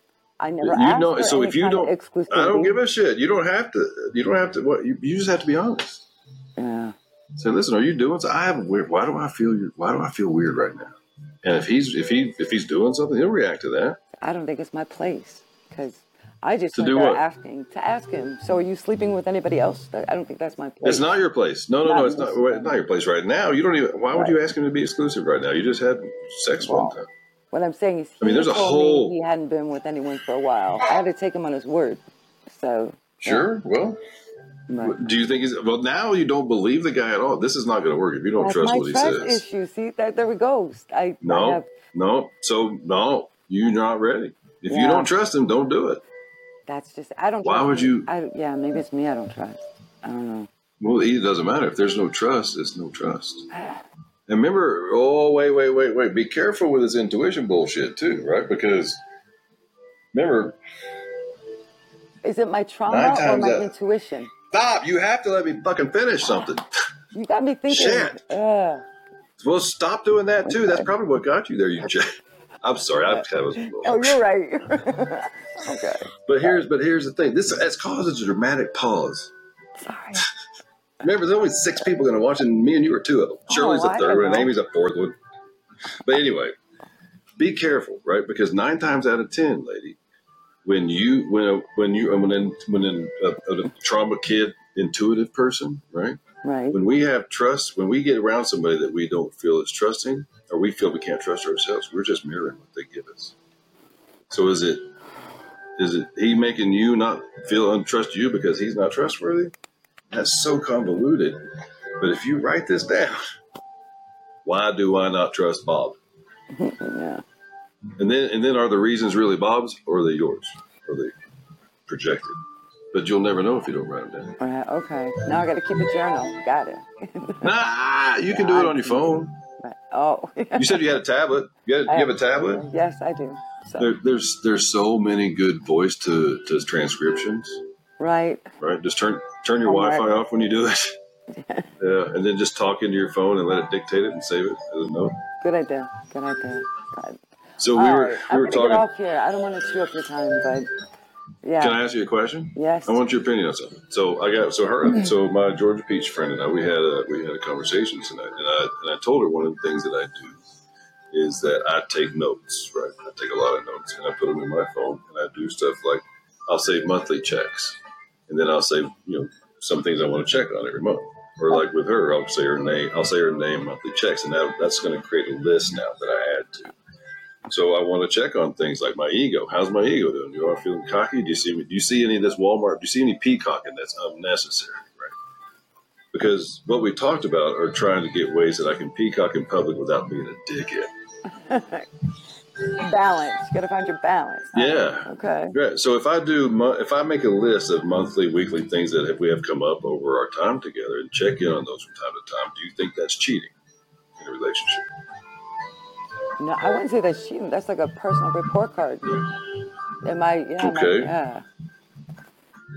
I never You asked know. So if you don't. I don't give a shit. You don't have to. You don't have to. What? You, you just have to be honest. Yeah. Say, listen, are you doing? So I have a weird. Why do I feel? Why do I feel weird right now? And if he's if he if he's doing something, he'll react to that. I don't think it's my place because I just To do what? asking to ask him. So are you sleeping with anybody else? I don't think that's my place. It's not your place. No, no, Not no. It's not. well, it's not your place right now. You don't even. Why would Right. you ask him to be exclusive right now? You just had sex one time. What I'm saying is, he I mean, there's a whole- he hadn't been with anyone for a while. I had to take him on his word. So Sure. Well, but do you think he's? Well, now you don't believe the guy at all. This is not going to work if you don't trust what he trust says. issue. See, that there we go. I, I No, have, no. So no, you're not ready. If you don't trust him, don't do it. that's just I don't. Why trust would him. you- I, yeah, maybe it's me. I don't trust. I don't know. Well, it doesn't matter if there's no trust. It's no trust. And remember, oh wait, wait, wait, wait. Be careful with this intuition bullshit too, right? Because remember, Is it my trauma or my out- intuition? stop. You have to let me fucking finish something. You got me thinking. Shit. Uh, Well, stop doing that too. That's probably what got you there, you jack. I'm sorry. I was. oh, you're right. okay. But here's but here's the thing. This has causes a dramatic pause. Sorry. Remember, there's only six people going to watch, and me and you are two of them. Oh, Shirley's Oh, the I third one, and. Amy's a fourth one. But anyway, be careful, right? Because nine times out of ten, lady, when you when a, when you uh, when in, when in a, uh, a trauma kid intuitive person, right? Right. When we have trust, when we get around somebody that we don't feel is trusting, or we feel we can't trust ourselves, we're just mirroring what they give us. So is it is it he making you not feel untrust you because he's not trustworthy? That's so convoluted. But if you write this down, why do I not trust Bob? Yeah. And then and then are the reasons really Bob's or are they yours? Are they projected? But you'll never know if you don't write them down. Right, Okay. Now I got to keep a journal. Got it. Nah, you can do it on your phone. Right. Oh. You said you had a tablet. You, had, you have a tablet? yes, I do. So, There, there's there's so many good voice to, to transcriptions, right. right? Just turn turn your Oh. Wi-Fi off when you do it. yeah, and then just talk into your phone and let it dictate it and save it as a note. Good idea. Good idea. So we All were right, we I'm were talking. Get off here. I don't want to chew up your time, but yeah. Can I ask you a question? yes. I want your opinion on something. So I got so her mm-hmm. so my Georgia Peach friend and I we had a we had a conversation tonight, and I and I told her one of the things that I do is that I take notes, right? I take a lot of notes and I put them in my phone, and I do stuff like I'll save monthly checks, and then I'll save you know some things I want to check on every month. Or like with her, I'll say her name. I'll say her name monthly checks, and that, that's going to create a list now that I add to. So I want to check on things like my ego. How's my ego doing? Do I feeling cocky? Do you see me? Do you see any of this Walmart? Do you see any peacocking that's unnecessary? Right? Because what we talked about are trying to get ways that I can peacock in public without being a dickhead. balance. You got to find your balance. Yeah. Okay. Right. So if I do, if I make a list of monthly, weekly things that we have come up over our time together and check in on those from time to time, do you think that's cheating in a relationship? No, I wouldn't say that's cheating. That's like a personal report card. Am I? Yeah. am I- Okay. yeah.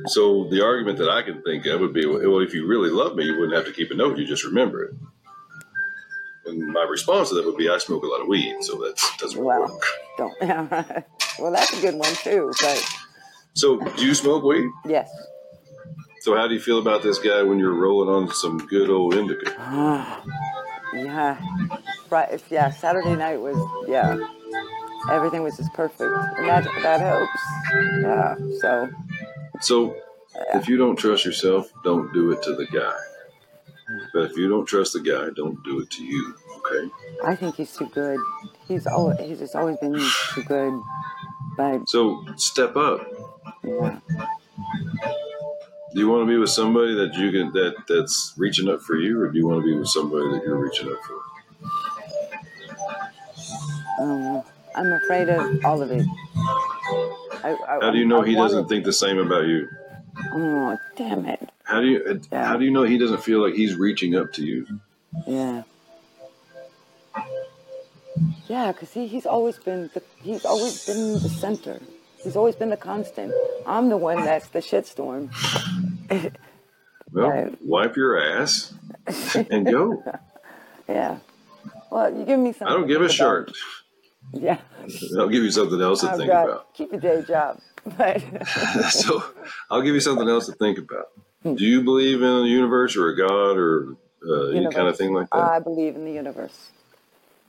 So the argument that I can think of would be, well, if you really love me, you wouldn't have to keep a note. You just remember it. And my response to that would be, I smoke a lot of weed, so that doesn't Well. work. Don't. Well, that's a good one too. But So do you smoke weed? yes. So how do you feel about this guy when you're rolling on some good old indica? Yeah. Right. Yeah. Saturday night was yeah. Everything was just perfect, and that that helps. Yeah. So So if you don't trust yourself, don't do it to the guy. But if you don't trust the guy, don't do it to you. Okay. I think he's too good. He's always he's just always been too good. But So step up. yeah. Do you want to be with somebody that you can that that's reaching up for you, or do you want to be with somebody that you're reaching up for? Know. I'm afraid of all of it. I, I, How do you know I he doesn't think the same about you? Oh, damn it. How do you Yeah. how do you know he doesn't feel like he's reaching up to you? Yeah. Yeah, because he, he's always been the, he's always been the center. He's always been the constant. I'm the one that's the shitstorm. Well, Right. wipe your ass and go. Yeah. Well, you give me something. I don't give a shirt. Yeah. I'll give you something else to Oh, think God. about. Keep a day job. But so I'll give you something else to think about. Hmm. Do you believe in a universe or a God or uh, any kind of thing like that? I believe in the universe.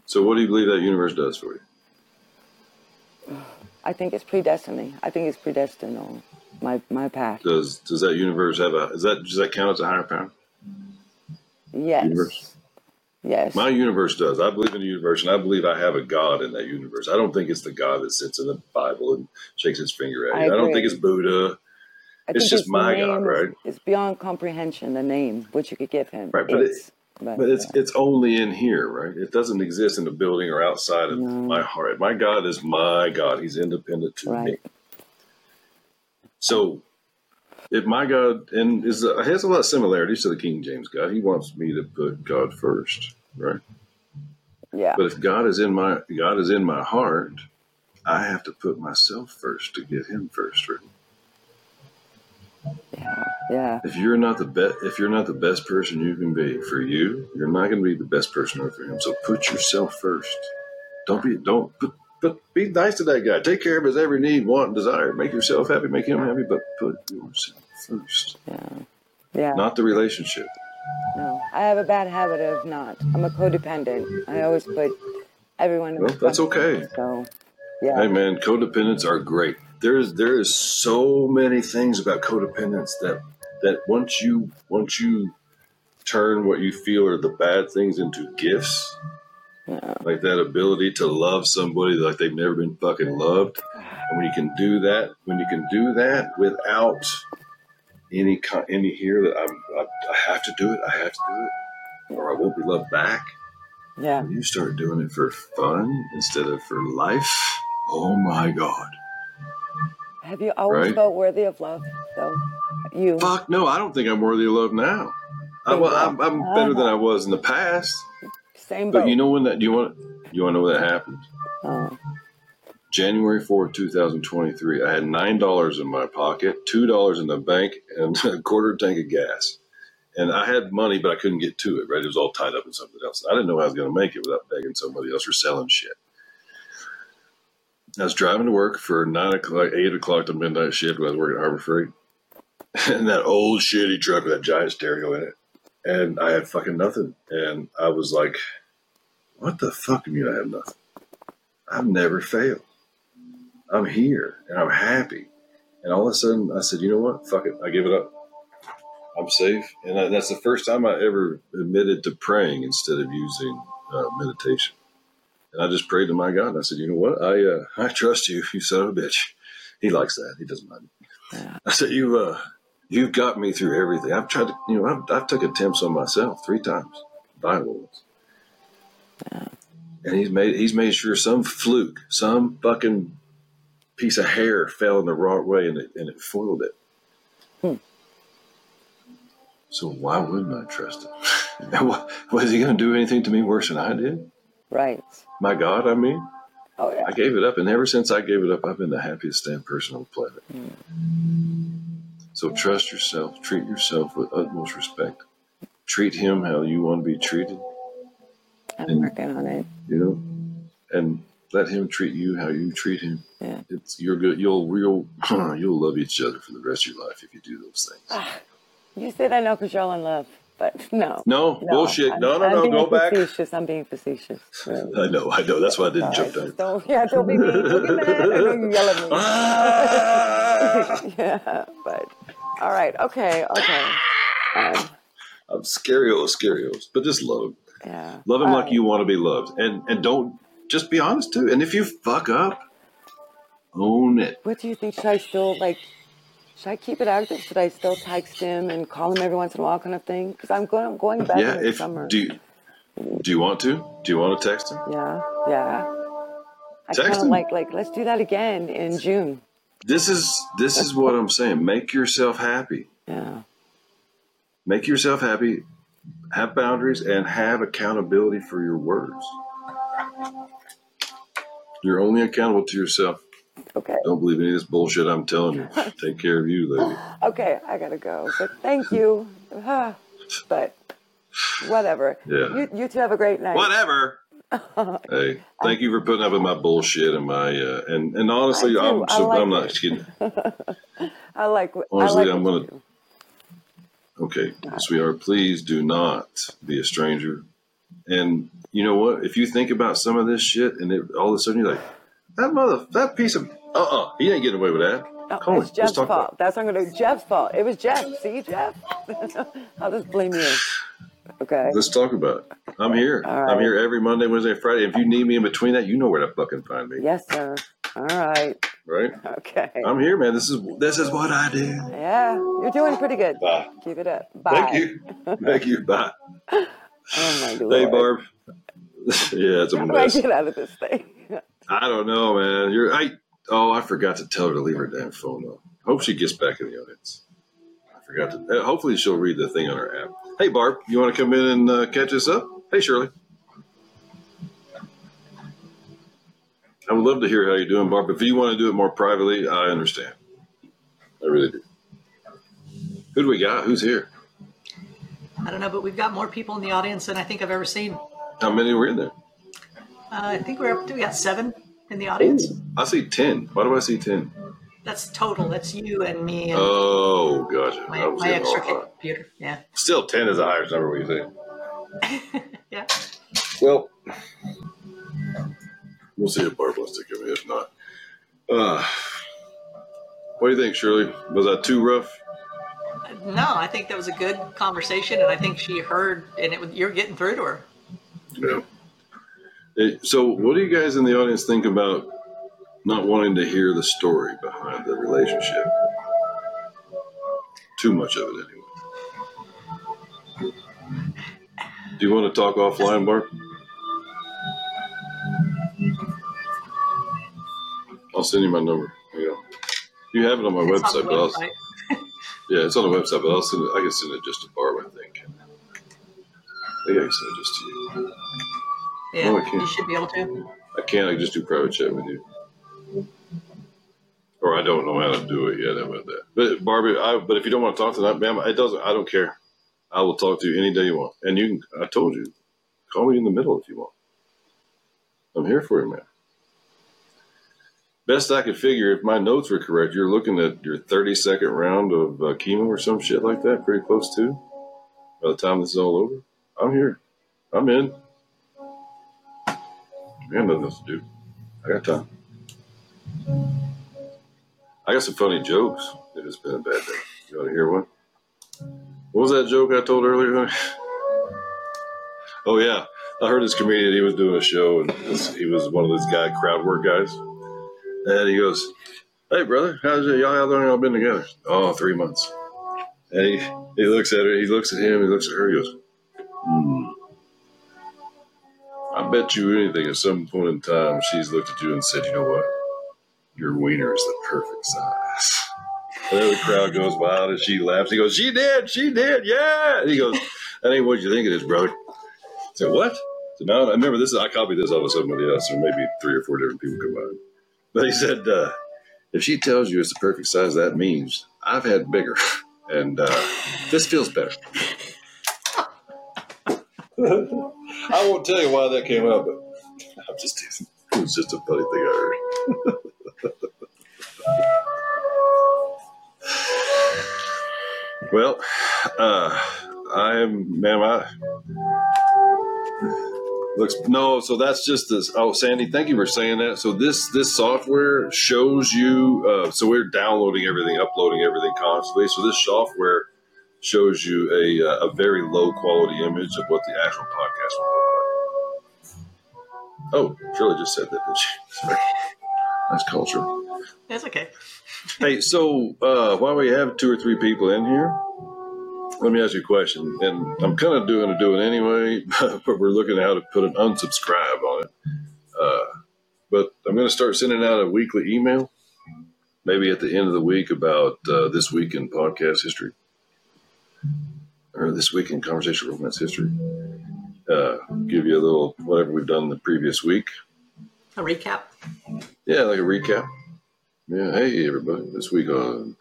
so what do you believe that universe does for you? I think it's predestiny. I think it's predestined on my my path. Does does that universe have a? Is that does that count as a higher power? Yes. Universe. Yes. My universe does. I believe in the universe, and I believe I have a God in that universe. I don't think it's the God that sits in the Bible and shakes his finger at I you. I, don't think it's Buddha. I it's just my God, right? It's beyond comprehension. The name, which you could give him. Right, but it- It's- but, But it's yeah. it's only in here, right? It doesn't exist in the building or outside of No. my heart. My God is my God. He's independent to me. right. So, if my God and is uh, has a lot of similarities to the King James God, He wants me to put God first, right? Yeah. But if God is in my God is in my heart, I have to put myself first to get Him first, right? Yeah. Yeah. If you're not the best, if you're not the best person you can be for you, you're not going to be the best person for him. So put yourself first. Don't be don't put but be nice to that guy. Take care of his every need, want, and desire. Make yourself happy, make him happy, but put yourself first, Yeah. Yeah. not the relationship. No, I have a bad habit of not. I'm a codependent. I always put everyone. Well, that's okay. So, yeah, Hey man, codependents are great. There's there is so many things about codependence that that once you once you turn what you feel are the bad things into gifts, yeah, like that ability to love somebody like they've never been fucking loved. And when you can do that, when you can do that without any any here that I'm, I, I have to do it, I have to do it, or I won't be loved back. yeah. When you start doing it for fun instead of for life, oh my god! Have you always Right. felt worthy of love, though? You. Fuck no, I don't think I'm worthy of love now. I, well, I'm, I'm better than I uh-huh. was in the past. Same boat. But you know when that? Do you want? You want to know when that happened? Oh, January 4th, 2023, I had $9 in my pocket, $2 in the bank, and a quarter tank of gas. And I had money, but I couldn't get to it, right? It was all tied up in something else. I didn't know how I was going to make it without begging somebody else or selling shit. I was driving to work for 9 o'clock, 8 o'clock to midnight shift when I was working at Harbor Freight. And that old shitty truck with that giant stereo in it. And I had fucking nothing. And I was like, what the fuck do you mean I have nothing? I've never failed. I'm here and I'm happy. And all of a sudden, I said, you know what? Fuck it. I give it up. I'm safe. And that's the first time I ever admitted to praying instead of using uh, meditation. And I just prayed to my God. And I said, you know what? I uh, I trust you, you son of a bitch. He likes that. He doesn't mind. Yeah. I said, you uh, you've got me through everything. I've tried to, you know, I've, I've took attempts on myself three times, Bible ones. And he's made he's made sure some fluke, some fucking piece of hair fell in the wrong way and it, and it foiled it. Hmm. So why wouldn't I trust him? What, was he going to do anything to me worse than I did? Right. My God, I mean, Oh, yeah. I gave it up, and ever since I gave it up, I've been the happiest damn person on the planet. Hmm. So trust yourself, treat yourself with utmost respect, treat him how you want to be treated, I'm working on it. you know, and let him treat you how you treat him. Yeah. It's you're good. You'll real you'll love each other for the rest of your life if you do those things. Ah, you said I know because you're all in love, but no. No, bullshit. I'm- No, no, no. Go back. Facetious. I'm being facetious. Really. I know, I know. That's why I didn't jump down. don't, yeah, don't be mean. Don't get mad. I know you yell at me. Ah! yeah, but all right, okay, okay. Um, I'm scarios, scarios, but just love yeah. Love him like you want to be loved, and and don't just be honest too. And if you fuck up, own it. What do you think? Should I still like? Should I keep it active? Should I still text him and call him every once in a while, kind of thing? Because I'm going, I'm going back yeah. in the If summer. do you, do you want to? Do you want to text him? yeah, yeah. I Text kind of him. like like let's do that again in June. This is this is what I'm saying. Make yourself happy. Yeah, Make yourself happy. Have boundaries and have accountability for your words. You're only accountable to yourself. Okay, Don't believe any of this bullshit I'm telling you. Take care of you, lady. okay. I gotta go, but thank you. Ah, but whatever. Yeah. You you two have a great night. Whatever. hey, thank you for putting up with my bullshit and my uh, and and honestly, I do. I'm I so, like I'm not it. kidding. I like. what- Honestly, I like I'm gonna- you do. Okay, sweetheart, please do not be a stranger. And you know what? If you think about some of this shit, and it, all of a sudden you're like, that mother, that piece of Uh-uh. He ain't getting away with that. Oh, no, Call it's him. Jeff's fault. about That's what I'm gonna do. Jeff's fault. It was Jeff. See, Jeff. I'll just blame you. Okay. Let's talk about it. I'm here. All I'm here every Monday, Wednesday, Friday. If you need me in between that, you know where to fucking find me. Yes, sir. All right. Right? Okay. I'm here, man. This is this is what I do. Yeah, you're doing pretty good. Bye. Keep it up. Bye. Thank you. Thank you. Bye. Oh my lord. Hey, Barb. yeah, it's a How do I mess. get out of this thing? I don't know, man. You're I. Oh, I forgot to tell her to leave her damn phone though. Hope she gets back in the audience. I forgot to. uh, Hopefully, she'll read the thing on her app. Hey, Barb, you want to come in and uh, catch us up? Hey, Shirley. I would love to hear how you're doing, Barb. If you want to do it more privately, I understand. I really do. Who do we got? Who's here? I don't know, but we've got more people in the audience than I think I've ever seen. Uh, How many were in there? I think we're up to, we got seven in the audience. I see ten. Why do I see ten? That's total. That's you and me and Oh, gotcha. my, my extra computer. Yeah. Still, ten is the highest number. What do you think? Yeah. Well, we'll see if Barb wants to come in. If not, uh, what do you think, Shirley? Was that too rough? No, I think that was a good conversation, and I think she heard, and it was, you're getting through to her. No. So, what do you guys in the audience think about not wanting to hear the story behind the relationship? Too much of it, anyway. Do you want to talk offline, Barb? I'll send you my number. You you have it on my It's website, on but I'll, yeah, it's on the website, but I'll send it. I can send it just to Barb. I think. I think I can send it just to you. Yeah, Oh, you should be able to. I can't. I just do private chat with you. Or I don't know how to do it yet. How about that? But Barbie, I, but if you don't want to talk tonight, ma'am, it doesn't. I don't care. I will talk to you any day you want. And you can. I told you, call me in the middle if you want. I'm here for you, man. Best I could figure, if my notes were correct, you're looking at your 32nd round of uh, chemo or some shit like that, pretty close to. By the time this is all over, I'm here. I'm in. I got nothing else to do. I got time. I got some funny jokes. It has been a bad day. You want to hear one? What was that joke I told earlier? oh yeah, I heard this comedian. He was doing a show, and this, he was one of those guy crowd work guys. And he goes, "Hey brother, how's it? Y'all how long y'all been together? Oh, three months." And he, he looks at her. He looks at him. He looks at her. He goes, "Hmm." I bet you anything at some point in time she's looked at you and said, you know what? Your wiener is the perfect size. And then the crowd goes wild and she laughs. He goes, She did, she did, yeah. And he goes, That ain't what you think it is, brother. I said, What? So now I remember this I copied this off of somebody else, or maybe three or four different people combined. But he said, uh, if she tells you it's the perfect size, that means I've had bigger. And uh, this feels better. I won't tell you why that came up, but I'm just teasing. It was just a funny thing I heard. well, uh, I am, ma'am, I. Looks no, so that's just this. Oh, Sandy, thank you for saying that. So this this software shows you. Uh, so we're downloading everything, uploading everything constantly. So this software shows you a uh, a very low quality image of what the actual podcast will look like. Oh, Shirley just said that, did she? Sorry. Nice culture. That's okay. Hey, so uh, while we have two or three people in here, let me ask you a question. And I'm kind of doing to do it anyway, but we're looking at how to put an unsubscribe on it. Uh, but I'm going to start sending out a weekly email, maybe at the end of the week about uh, this week in podcast history this week in conversation romance history. Uh, give you a little whatever we've done the previous week. A recap. Yeah, like a recap. Yeah, hey everybody. This week on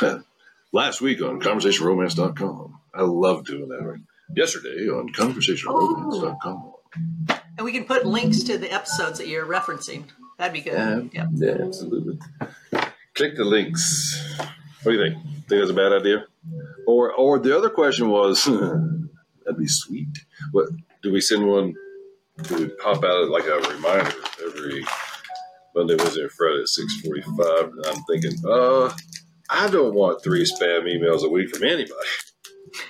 last week on conversationromance.com. I love doing that. Right? Yesterday on conversationromance.com. And we can put links to the episodes that you're referencing. That'd be good. Yeah, Yeah. yeah, absolutely. Click the links. What do you think? Think that's a bad idea? Or or the other question was that'd be sweet. What do we send one do we pop out like a reminder every Monday, Wednesday, and Friday at six forty-five. And I'm thinking, uh, I don't want three spam emails a week from anybody,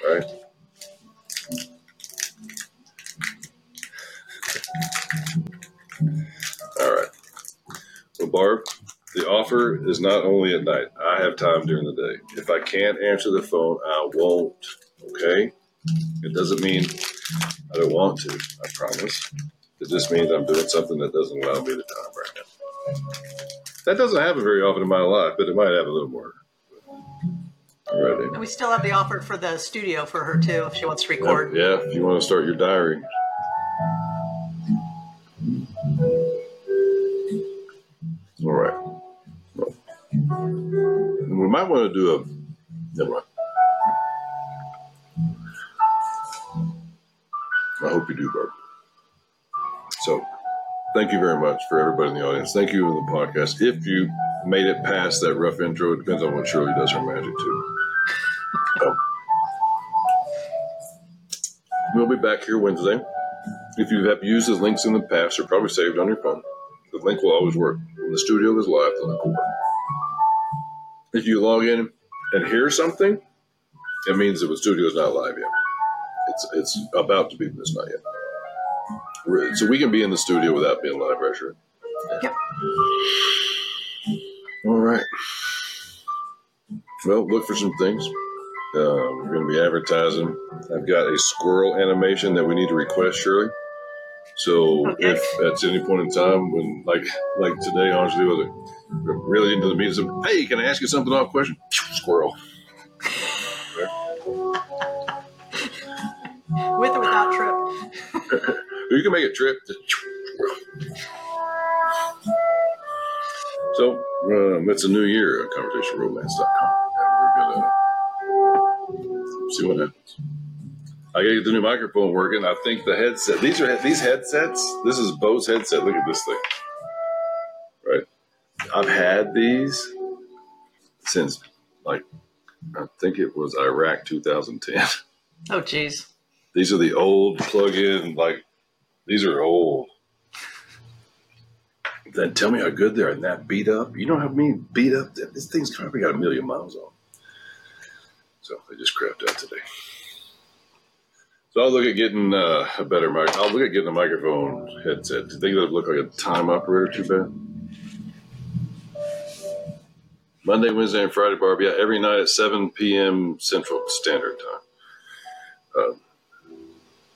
right? All right. Well, Barb, the offer is not only at night. I have time during the day. If I can't answer the phone, I won't. Okay? It doesn't mean I don't want to. I promise. It just means I'm doing something that doesn't allow me the time right now. That doesn't happen very often in my life, but it might happen a little more. Amy. And we still have the offer for the studio for her too, if she wants to record. Yeah, if you want to start your diary. All right. We might want to do a. Never mind. I hope you do, Barb. So, thank you very much for everybody in the audience. Thank you in the podcast. If you made it past that rough intro, it depends on what Shirley does her magic too. So, We'll be back here Wednesday. If you have used the links in the past, they're probably saved on your phone. The link will always work. When the studio is live, the link will work. If you log in and hear something, it means that the studio is not live yet. It's it's about to be, but it's not yet. So we can be in the studio without being live, right? Sure. Yep. All right. Well, look for some things. Uh, we're going to be advertising. I've got a squirrel animation that we need to request, Shirley. So Okay. if at any point in time, when like like today, honestly, was it really into the meeting? so, Hey, can I ask you something off question? Squirrel. With or without trip. You can make a trip. to So um, it's a new year at conversationromance.com. And we're gonna see what happens. I gotta get the new microphone working. I think the headset. These are these headsets. This is Bose headset. Look at this thing. Right. I've had these since like I think it was Iraq 2010. Oh, geez. These are the old plug-in, like these are old. Then tell me how good they are and that beat up. You know how many beat up this thing's probably got a million miles on. So they just crapped out today. So I'll look at getting uh, a better mic. I'll look at getting a microphone headset. Do you think that look like a time operator too bad? Monday, Wednesday, and Friday, Barb. Yeah, every night at 7 p.m. Central Standard Time. Um,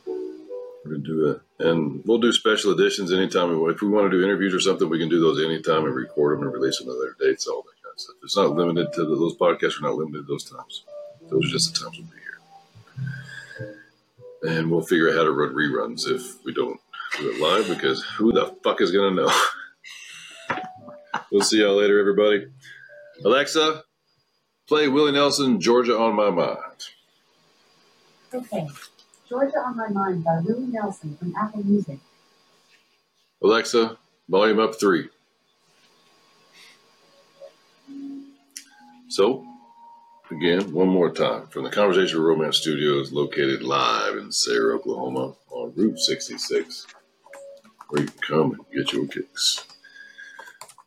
we're gonna do it, and we'll do special editions anytime. If we want to do interviews or something, we can do those anytime and record them and release them at other dates, all that kind of stuff. It's not limited to the, those podcasts. Are not limited to those times. Those are just the times we'll be here, and we'll figure out how to run reruns if we don't do it live because who the fuck is gonna know? we'll see y'all later, everybody. Alexa, play Willie Nelson, "Georgia on My Mind." Okay. Georgia on My Mind by Willie Nelson from Apple Music. Alexa, volume up three. So, again, one more time from the Conversation Romance Studios located live in Sayre, Oklahoma on Route 66, where you can come and get your kicks.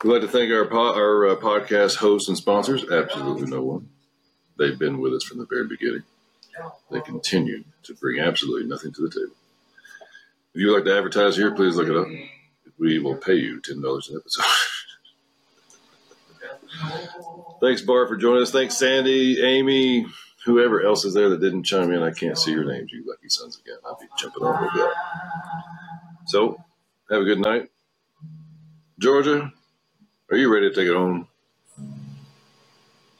We'd like to thank our, po- our uh, podcast hosts and sponsors, absolutely no one. They've been with us from the very beginning. They continue to bring absolutely nothing to the table. If you would like to advertise here, please look it up. We will pay you $10 an episode. Thanks, Barb, for joining us. Thanks, Sandy, Amy, whoever else is there that didn't chime in. I can't see your names, you lucky sons again. I'll be jumping on with that. So, have a good night. Georgia, are you ready to take it home?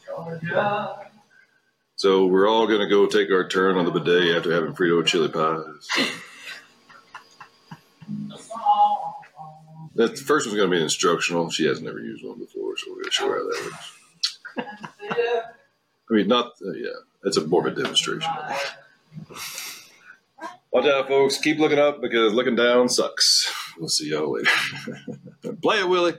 Georgia. So, we're all going to go take our turn on the bidet after having Frito chili pies. That first one's going to be instructional. She has never used one before, so we're going to show her how that works. I mean, not, uh, yeah, it's a morbid demonstration. Watch out, folks. Keep looking up because looking down sucks. We'll see y'all later. Play it, Willie.